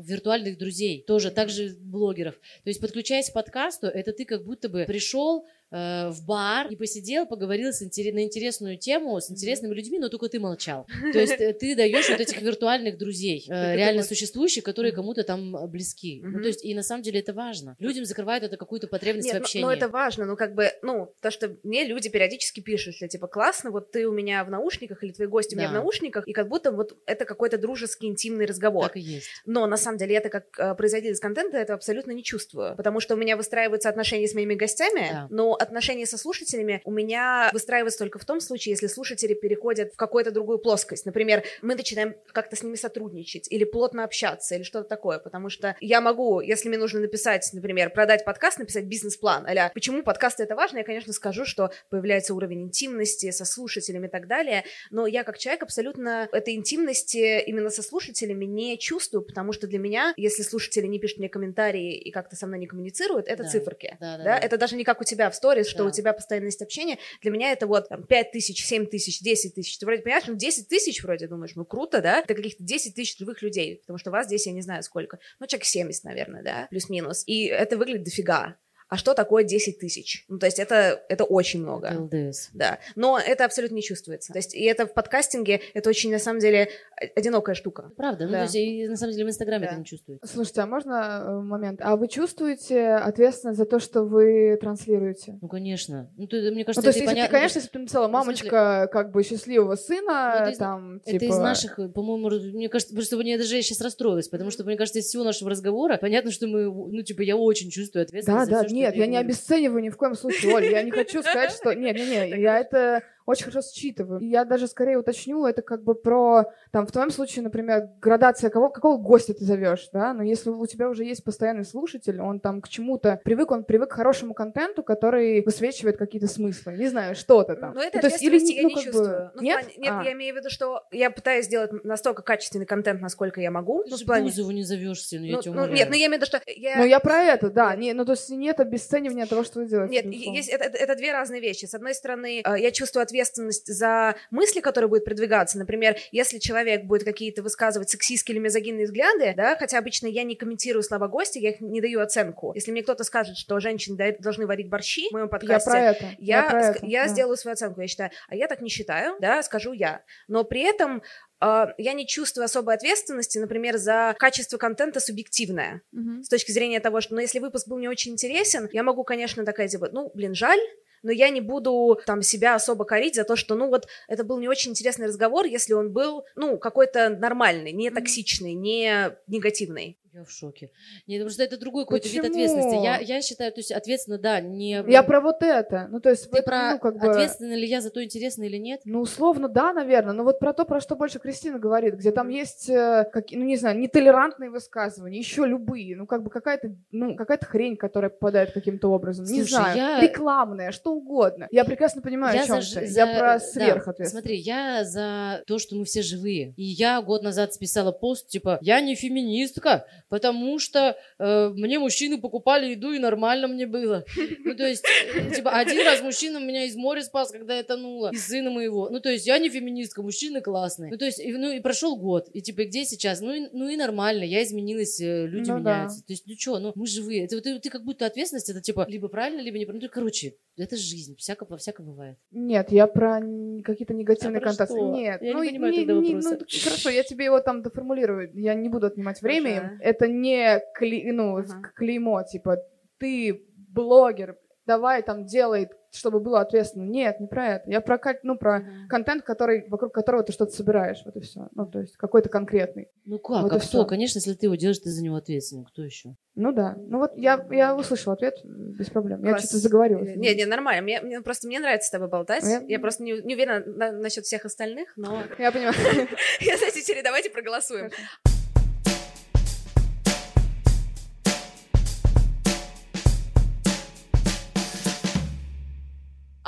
виртуальных друзей, тоже, также блогеров. То есть, подключаясь к подкасту, это ты как будто бы пришел э, в бар и посидел, поговорил с интере- на интересную тему с интересными людьми, но только ты молчал. То есть э, ты даешь вот этих виртуальных друзей, э, реально существующих, которые кому-то там близки. Ну, то есть, и на самом деле это важно. Людям закрывают это какую-то потребность Нет, в ну- общении. ну, это важно, ну, как бы, ну, то, что мне люди периодически пишут, что, типа, классно, вот ты у меня в наушниках, или твои гости у меня в наушниках, и как будто вот это какой-то дружеский, интимный разговор. Так и есть. Но на самом деле это как э, производитель контента это абсолютно не чувствую, потому что у меня выстраиваются отношения с моими гостями, Да. но отношения со слушателями у меня выстраиваются только в том случае, если слушатели переходят в какую-то другую плоскость. Например, мы начинаем как-то с ними сотрудничать или плотно общаться или что-то такое, потому что я могу, если мне нужно написать, например, продать подкаст, написать бизнес-план, а почему подкасты это важно, я, конечно, скажу, что появляется уровень интимности со слушателями и так далее, но я как человек абсолютно этой интимности именно со слушателями не чувствую, потому что для меня, если слушатели не пишут мне комментарии и как-то со мной не коммуницируют, это Да. циферки. Да, да, Да, да. это даже не как у тебя в сторис, что Да. у тебя постоянно есть общение. Для меня это вот там, 5 тысяч, 7 тысяч, 10 тысяч. Ты вроде понимаешь, ну 10 тысяч вроде думаешь, ну круто, да? Это каких-то 10 тысяч живых людей, потому что вас здесь я не знаю сколько. Ну, человек 70, наверное, да, плюс-минус. И это выглядит дофига. А что такое 10 тысяч? Ну, то есть это, это очень много. Это ЛДС. Да, но это абсолютно не чувствуется. То есть, и это в подкастинге, это очень, на самом деле, одинокая штука. Правда, ну, Да. то есть, и на самом деле в Инстаграме Да. это не чувствуется. Слушайте, а можно э, момент? А вы чувствуете ответственность за то, что вы транслируете? Ну, конечно. Ну, то- мне кажется, Ну, то есть, это если понятно. ты, конечно, если бы ты написала смысле- мамочка как бы счастливого сына, Ну, это из- там, Это типа... из наших, по-моему, мне кажется, просто мне даже я сейчас расстроилась, потому что, мне кажется, из всего нашего разговора понятно, что мы, ну, типа, я очень чувствую Да, ответственность за да, что нет, я не обесцениваю ни в коем случае, Оль, я не хочу сказать, что... Нет, нет, нет, я это очень хорошо считываю. И я даже скорее уточню, это как бы про, там, в твоем случае, например, градация кого, какого гостя ты зовешь, да, но если у тебя уже есть постоянный слушатель, он там к чему-то привык, он привык к хорошему контенту, который высвечивает какие-то смыслы, не знаю, что-то там. Ну, это Ну, то есть, или, я ну, не бы, чувствую. Ну, в нет? плане- нет, А. я имею в виду, что я пытаюсь сделать настолько качественный контент, насколько я могу. Ну, в плане... Бузову не зовешься, ну, я Ну, тебя ну, нет, ну я имею в виду, что я... Ну, я про это, да, не, ну, то есть нет обесценивания того, что вы делаете. Нет, есть, это, это- это две разные вещи. С одной стороны, э, я чувствую ответственность за мысли, которые будут продвигаться. Например, если человек будет какие-то высказывать сексистские или мизогинные взгляды, да, хотя обычно я не комментирую слова гостя, я их не даю оценку. Если мне кто-то скажет, что женщины должны варить борщи в моем Я подкасте, про это. я, про ск- это, я да. сделаю свою оценку, я считаю. А я так не считаю, да, скажу я. Но при этом э, я не чувствую особой ответственности, например, за качество контента субъективное. Мгм. С точки зрения того, что, ну, если выпуск был мне очень интересен, я могу, конечно, такая, типа, ну, блин, жаль, но я не буду там себя особо корить за то, что, ну, вот, это был не очень интересный разговор, если он был, ну, какой-то нормальный, не токсичный, не негативный. Я в шоке. Нет, потому что это другой какой-то вид ответственности. Я, я считаю, то есть ответственно, да, не... Я про вот это. Ну, то есть, Ты вот, про ну, как бы... ли я за то, интересно или нет? Ну, условно, да, наверное. Но вот про то, про что больше Кристина говорит, где там есть, э, какие- ну, не знаю, нетолерантные высказывания, еще любые. Ну, как бы какая-то, ну, какая-то хрень, которая попадает каким-то образом. не Слушай, знаю, я- рекламная, что угодно. Я прекрасно понимаю, о я чем за, ты. за- Я про да, сверхответственность. смотри, я за то, что мы все живые. И я год назад списала пост, типа, я не феминистка, потому что э, мне мужчины покупали еду, и нормально мне было. Ну, то есть, э, типа, один раз мужчина меня из моря спас, когда я тонула, и сына моего. Ну, то есть, я не феминистка, мужчины классные. Ну, то есть, и, ну, и прошел год, и, типа, где сейчас? Ну, и, ну, и нормально, я изменилась, э, люди Ну да. меняются. То есть, ну, что, ну, мы живые. Это, ты, ты как будто ответственность, это, типа, либо правильно, либо неправильно. Ну, короче, это жизнь, всяко, всяко бывает. Нет, я про какие-то негативные А контакты. что? Нет, Я не ну, и- понимаю не- вопроса. ну, хорошо, я тебе его там доформулирую. Я не буду отнимать время. Ага. Это не кле- ну, Ага. клеймо, типа, ты блогер, давай там делай, чтобы было ответственно. Нет, не про это. Я про, ну, про контент, который, вокруг которого ты что-то собираешь. Вот и все. Ну, то есть какой-то конкретный. Ну как, Вот а кто? всё. Конечно, если ты его делаешь, ты за него ответственен. Кто еще? Ну да. Ну вот я, я услышала ответ без проблем. Я Класс. что-то заговорилась. Не, не, нормально. Мне, мне просто мне нравится с тобой болтать. Я- Я, просто не, не уверена на- насчет всех остальных, но Я понимаю. я, знаете, теперь давайте проголосуем. Хорошо.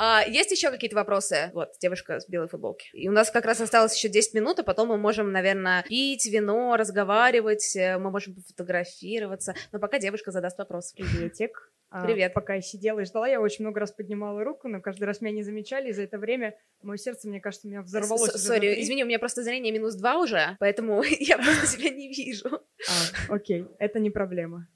А, есть еще какие-то вопросы? Вот, девушка с белой футболки. И у нас как раз осталось еще 10 минут, а потом мы можем, наверное, пить вино, разговаривать, э, мы можем пофотографироваться. Но пока девушка задаст вопрос. Приветик. А, Привет. пока я сидела и ждала, я очень много раз поднимала руку, но каждый раз меня не замечали, и за это время мое сердце, мне кажется, у меня взорвалось. Сори, извини, у меня просто зрение минус 2 уже, поэтому я просто себя не вижу. А, окей, это не проблема.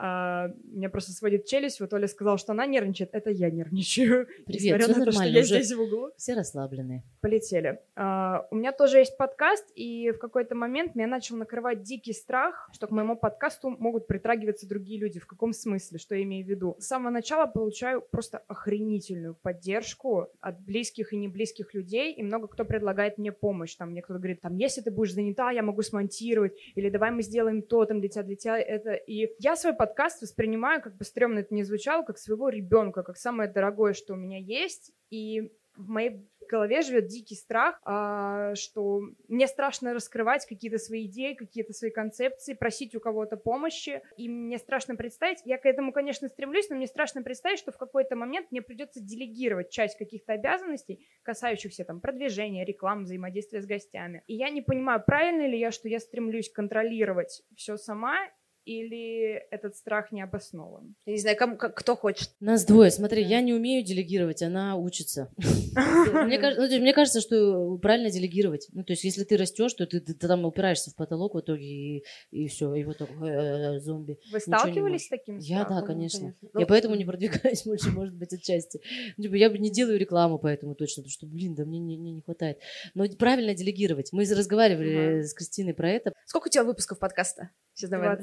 А, меня просто сводит челюсть. Вот Оля сказала, что она нервничает. Это я нервничаю. Привет, Несмотря всё на то, что нормально, я уже- здесь в углу. Все расслабленные. Полетели. А, у меня тоже есть подкаст, и в какой-то момент меня начал накрывать дикий страх, что к моему подкасту могут притрагиваться другие люди. В каком смысле? Что я имею в виду? С самого начала получаю просто охренительную поддержку от близких и неблизких людей, и много кто предлагает мне помощь. Там мне кто-то говорит, там, если ты будешь занята, я могу смонтировать, или давай мы сделаем то, там, для тебя, для тебя это. И я свой подкаст воспринимаю, как бы стрёмно это не звучало, как своего ребенка, как самое дорогое, что у меня есть. И в моей голове живет дикий страх, а, что мне страшно раскрывать какие-то свои идеи, какие-то свои концепции, просить у кого-то помощи, и мне страшно представить, я к этому, конечно, стремлюсь, но мне страшно представить, что в какой-то момент мне придется делегировать часть каких-то обязанностей, касающихся там продвижения, рекламы, взаимодействия с гостями. И я не понимаю, правильно ли я, что я стремлюсь контролировать все сама, или этот страх не обоснован. Я не знаю, кому, как- кто хочет. Нас двое. Смотри, я не умею делегировать, она учится. Мне кажется, ну, то есть мне кажется, что правильно делегировать. Ну, то есть, если ты растешь, то ты, там упираешься в потолок в итоге, и, все, и вот так, э, зомби. Вы сталкивались с таким Я, да, конечно. Ну, Я поэтому не продвигаюсь больше, может быть, отчасти. Ну, Типа, я бы не делаю рекламу поэтому точно, потому что, блин, да мне не, хватает. Но правильно делегировать. Мы разговаривали с Кристиной про это. Сколько у тебя выпусков подкаста? Сейчас давай.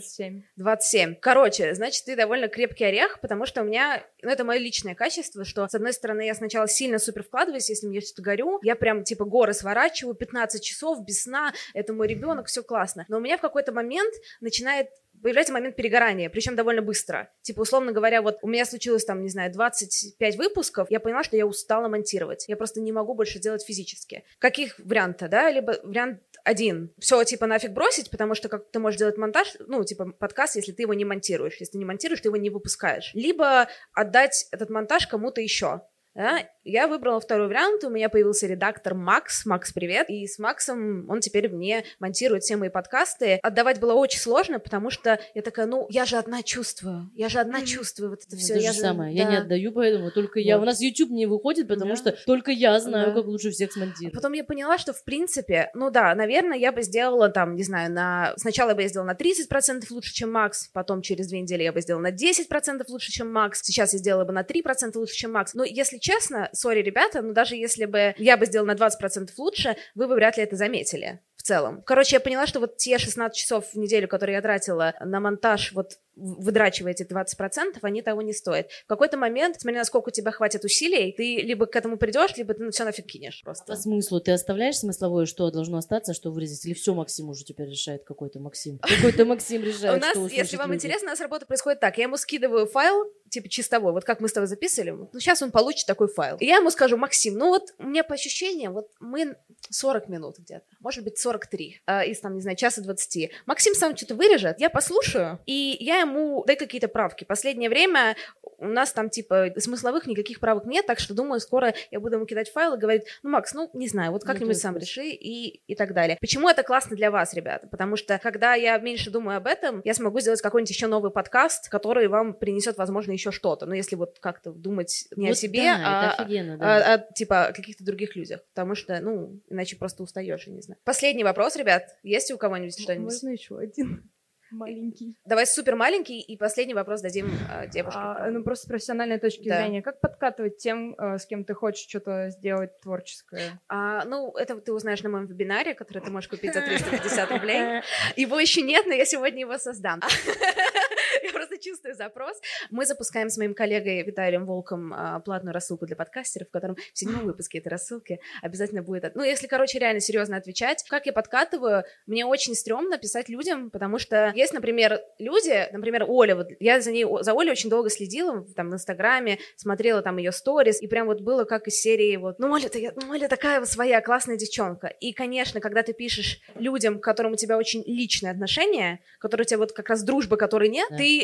27. 27. Короче, значит, ты довольно крепкий орех, потому что у меня, ну, это мое личное качество, что, с одной стороны, я сначала сильно супер вкладываюсь, если мне что-то горю, я прям, типа, горы сворачиваю, 15 часов без сна, это мой ребенок, все классно. Но у меня в какой-то момент начинает появляется момент перегорания, причем довольно быстро. Типа, условно говоря, вот у меня случилось там, не знаю, 25 выпусков, я поняла, что я устала монтировать. Я просто не могу больше делать физически. Каких варианта, да? Либо вариант один. Все, типа, нафиг бросить, потому что как ты можешь делать монтаж, ну, типа, подкаст, если ты его не монтируешь. Если ты не монтируешь, ты его не выпускаешь. Либо отдать этот монтаж кому-то еще. Да? Я выбрала второй вариант, у меня появился редактор Макс. Макс, привет. И с Максом он теперь мне монтирует все мои подкасты. Отдавать было очень сложно, потому что я такая, ну, я же одна чувствую, я же одна чувствую вот это все. То я же самое. да. Я не отдаю, поэтому только я. Вот. У нас YouTube не выходит, потому Да. что только я знаю, Да. как лучше всех А смонтировать. Потом я поняла, что в принципе, ну да, наверное, я бы сделала там, не знаю, на... Сначала я бы я сделала на 30% лучше, чем Макс, потом через две недели я бы сделала на 10% лучше, чем Макс, сейчас я сделала бы на 3% лучше, чем Макс. Но если честно, сори, ребята, но даже если бы я бы сделала на 20% лучше, вы бы вряд ли это заметили в целом. Короче, я поняла, что вот те 16 часов в неделю, которые я тратила на монтаж, вот в- выдрачивая эти 20%, они того не стоят. В какой-то момент, смотря насколько у тебя хватит усилий, ты либо к этому придешь, либо ты все нафиг кинешь просто. По смыслу, ты оставляешь смысловое, что должно остаться, что вырезать? Или все Максим уже теперь решает какой-то Максим? Какой-то Максим У решает, нас, что если вам интересно, у нас работа происходит так. Я ему скидываю файл, типа чистовой, вот как мы с тобой записывали. Ну, сейчас он получит такой файл. И я ему скажу, Максим, ну вот у меня по ощущениям, вот мы 40 минут где-то, может быть, 43, э, из там, не знаю, часа 20. Максим сам что-то вырежет, я послушаю, и я ему дай какие-то правки. Последнее время у нас там, типа, смысловых никаких правок нет, так что, думаю, скоро я буду ему кидать файл и говорить, ну, Макс, ну, не знаю, вот Ну, как-нибудь сам реши и, и так далее. Почему это классно для вас, ребята? Потому что, когда я меньше думаю об этом, я смогу сделать какой-нибудь еще новый подкаст, который вам принесет, возможно, еще что-то. Но если вот как-то думать не о Вот себе, да, а, офигенно, да. а- а, типа, о каких-то других людях. Потому что, ну, иначе просто устаешь, я не знаю. Последний вопрос, ребят. Есть у кого-нибудь что-нибудь? Можно еще один маленький. Давай супер маленький, и последний вопрос дадим э, девушке. А, ну, просто с профессиональной точки Да. зрения. Как подкатывать тем, э, с кем ты хочешь что-то сделать творческое? А, ну, это ты узнаешь на моем вебинаре, который ты можешь купить за 350 рублей. Его еще нет, но я сегодня его создам. Я просто чувствую запрос. Мы запускаем с моим коллегой Виталием Волком а, платную рассылку для подкастеров, в котором в седьмом выпуске этой рассылки обязательно будет... Ну, если, короче, реально серьезно отвечать, как я подкатываю, мне очень стрёмно писать людям, потому что есть, например, люди, например, Оля, вот я за ней, за Олей очень долго следила, там, в Инстаграме, смотрела там ее сторис, и прям вот было как из серии вот, ну, Оля, ты, ну, Оля такая вот своя классная девчонка. И, конечно, когда ты пишешь людям, к которым у тебя очень личные отношения, которые у тебя вот как раз дружбы, которой нет, Да. ты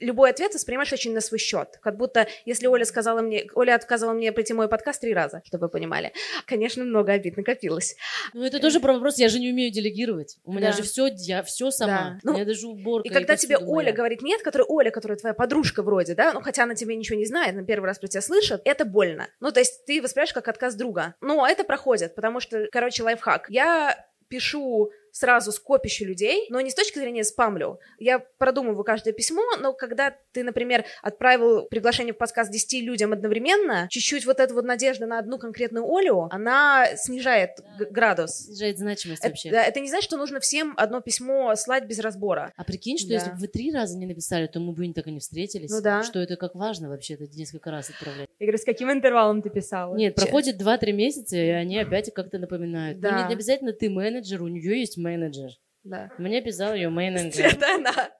любой ответ воспринимаешь очень на свой счет. Как будто, если Оля сказала мне, Оля отказала мне прийти в мой подкаст три раза, чтобы вы понимали. Конечно, много обид накопилось. Ну, это тоже про вопрос, я же не умею делегировать. У меня Да. же все, я все сама. Да. Ну, меня даже уборка. И когда тебе посуда Оля моя. говорит нет, которая Оля, которая твоя подружка вроде, да, ну хотя она тебе ничего не знает, на первый раз про тебя слышит, это больно. Ну, то есть ты воспринимаешь как отказ друга. А это проходит, потому что, короче, лайфхак. Я пишу сразу скопище людей, но не с точки зрения спамлю. Я продумываю каждое письмо, но когда ты, например, отправил приглашение в подкаст 10 людям одновременно, чуть-чуть вот эта вот надежда на одну конкретную Олю, она снижает г- градус. Снижает значимость Это, вообще. да, это не значит, что нужно всем одно письмо слать без разбора. А прикинь, что Да. если бы вы три раза не написали, то мы бы так и не встретились. Ну да. Что это как важно вообще, это несколько раз отправлять. Я говорю, с каким интервалом ты писала? Нет, Че- проходит 2-3 месяца, и они опять как-то напоминают. Ну, Да. не обязательно ты менеджер, у нее есть менеджер. Да. Мне писал ее менеджер. Это она.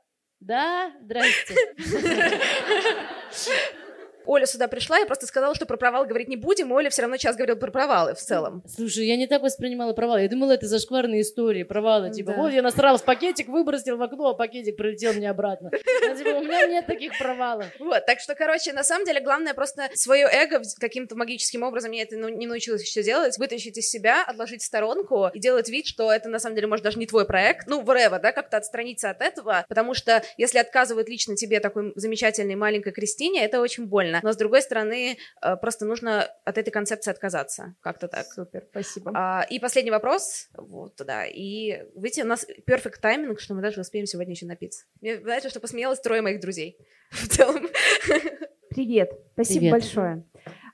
Да, здрасте. Оля сюда пришла, я просто сказала, что про провал говорить не будем, и Оля все равно час говорила про провалы в целом. Слушай, я не так воспринимала провалы. Я думала, это зашкварные истории, провалы. Типа, Да. вот я насрал в пакетик, выбросил в окно, а пакетик прилетел мне обратно. А, типа, у меня нет таких провалов. Вот, так что, короче, на самом деле, главное просто свое эго каким-то магическим образом, я это ну, не научилась еще делать, вытащить из себя, отложить в сторонку и делать вид, что это на самом деле, может, даже не твой проект, ну, whatever, да, как-то отстраниться от этого, потому что если отказывают лично тебе такой замечательной маленькой Кристине, это очень больно. Но, с другой стороны, э, просто нужно от этой концепции отказаться, как-то так. Супер, спасибо. А, и последний вопрос. Вот, да. И, видите, у нас перфект тайминг, что мы даже успеем сегодня еще напиться. Мне, знаете, что посмеялось трое моих друзей в целом. Привет, спасибо Привет. большое.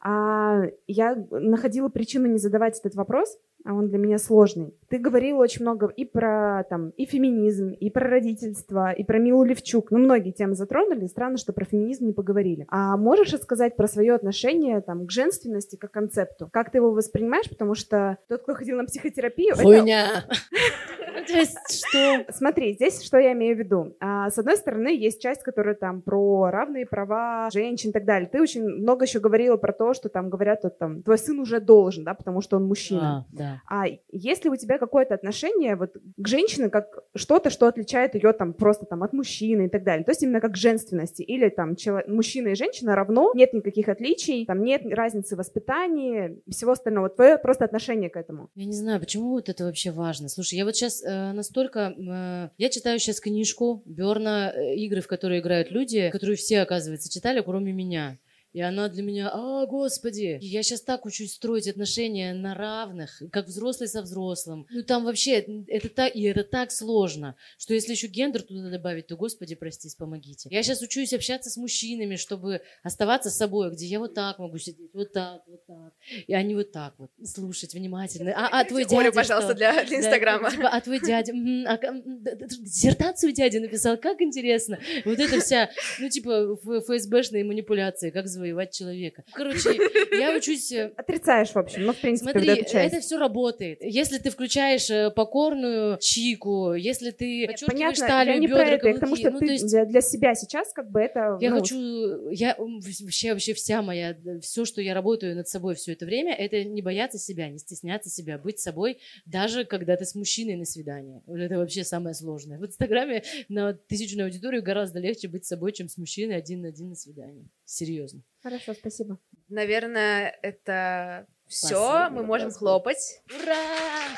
А, я находила причину не задавать этот вопрос, он для меня сложный. Ты говорила очень много и про там и феминизм, и про родительство, и про Милу Левчук. Ну, многие темы затронули. Странно, что про феминизм не поговорили. А можешь рассказать про свое отношение там, к женственности как концепту? Как ты его воспринимаешь? Потому что тот, кто ходил на психотерапию... Хуйня. То есть что? Смотри, здесь что я имею в виду. А, с одной стороны, есть часть, которая там про равные права женщин и так далее. Ты очень много еще говорила про то, что там говорят, что там твой сын уже должен, да, потому что он мужчина. А, да. А если у тебя какое-то отношение вот к женщине как что-то, что отличает ее там просто там от мужчины и так далее, то есть именно как женственности, или там чело- мужчина и женщина равно, нет никаких отличий, там нет разницы в воспитании, всего остального, твое просто отношение к этому. Я не знаю, почему вот это вообще важно. Слушай, я вот сейчас э, настолько... э, я читаю сейчас книжку Берна э, «Игры, в которые играют люди», которую все, оказывается, читали, кроме меня. И она для меня, а, господи, я сейчас так учусь строить отношения на равных, как взрослый со взрослым. Ну там вообще, это так, и это так сложно, что если еще гендер туда добавить, то, господи, простите, помогите. Я сейчас учусь общаться с мужчинами, чтобы оставаться с собой, где я вот так могу сидеть, вот так, вот так. И они вот так вот, слушать внимательно. А, а твой дядя Олю, пожалуйста, что? для, для Да, Инстаграма. типа, а твой дядя, а, диссертацию дядя написал, как интересно. Вот это вся, ну, типа, ФСБшные манипуляции, как завоевать человека. Короче, я учусь... э, Отрицаешь, в общем, ну, в принципе, Смотри, это все работает. Если ты включаешь э, покорную чику, если ты подчеркиваешь Понятно, талию, я не бедра, про это, я к тому, каблуки, что ну, ты есть для, себя сейчас как бы это... я ну, хочу, я вообще, вообще вся моя, все, что я работаю над собой все это время, это не бояться себя, не стесняться себя, быть собой, даже когда ты с мужчиной на свидании. Это вообще самое сложное. В Инстаграме на тысячную аудиторию гораздо легче быть собой, чем с мужчиной один на один на свидании. Серьезно. Хорошо, спасибо. Наверное, это все. Спасибо, Мы можем Господи. хлопать. Ура!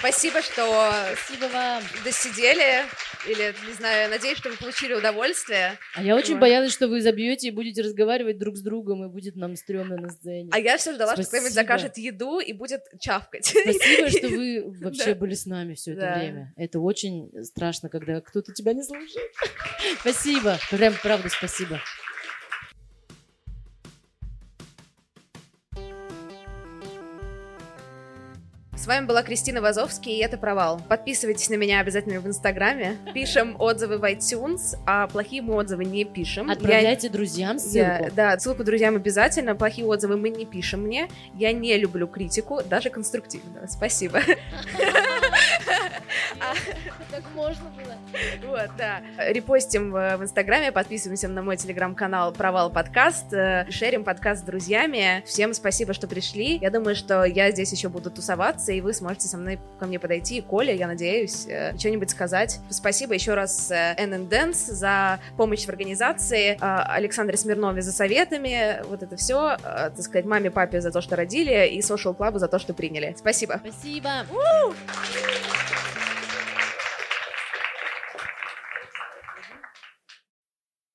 Спасибо, что Спасибо вам. досидели. Или, не знаю, надеюсь, что вы получили удовольствие. А я очень Вот. боялась, что вы забьете и будете разговаривать друг с другом, и будет нам стрёмно на сцене. А я все ждала, что кто-нибудь Спасибо. закажет еду и будет чавкать. Спасибо, что вы вообще Да. были с нами все это Да. время. Это очень страшно, когда кто-то тебя не слушает. Спасибо. Прям правда спасибо. С вами была Кристина Вазовский, и это «Провал». Подписывайтесь на меня обязательно в Инстаграме. Пишем отзывы в iTunes, а плохие мы отзывы не пишем. Я- Отправляйте друзьям Я- ссылку. да, ссылку друзьям обязательно. Плохие отзывы мы не пишем мне. Я не люблю критику, даже конструктивную. Спасибо. Так можно было. Вот, да. Репостим в, Инстаграме, подписываемся на мой телеграм-канал Провал подкаст, э, шерим подкаст с друзьями. Всем спасибо, что пришли. Я думаю, что я здесь еще буду тусоваться, и вы сможете со мной ко мне подойти. И Коля, я надеюсь, э, что-нибудь сказать. Спасибо еще раз э, NN Dance за помощь в организации, э, Александре Смирнове за советами, вот это все, так сказать, маме, папе за то, что родили, и Social Club за то, что приняли. Спасибо. Спасибо.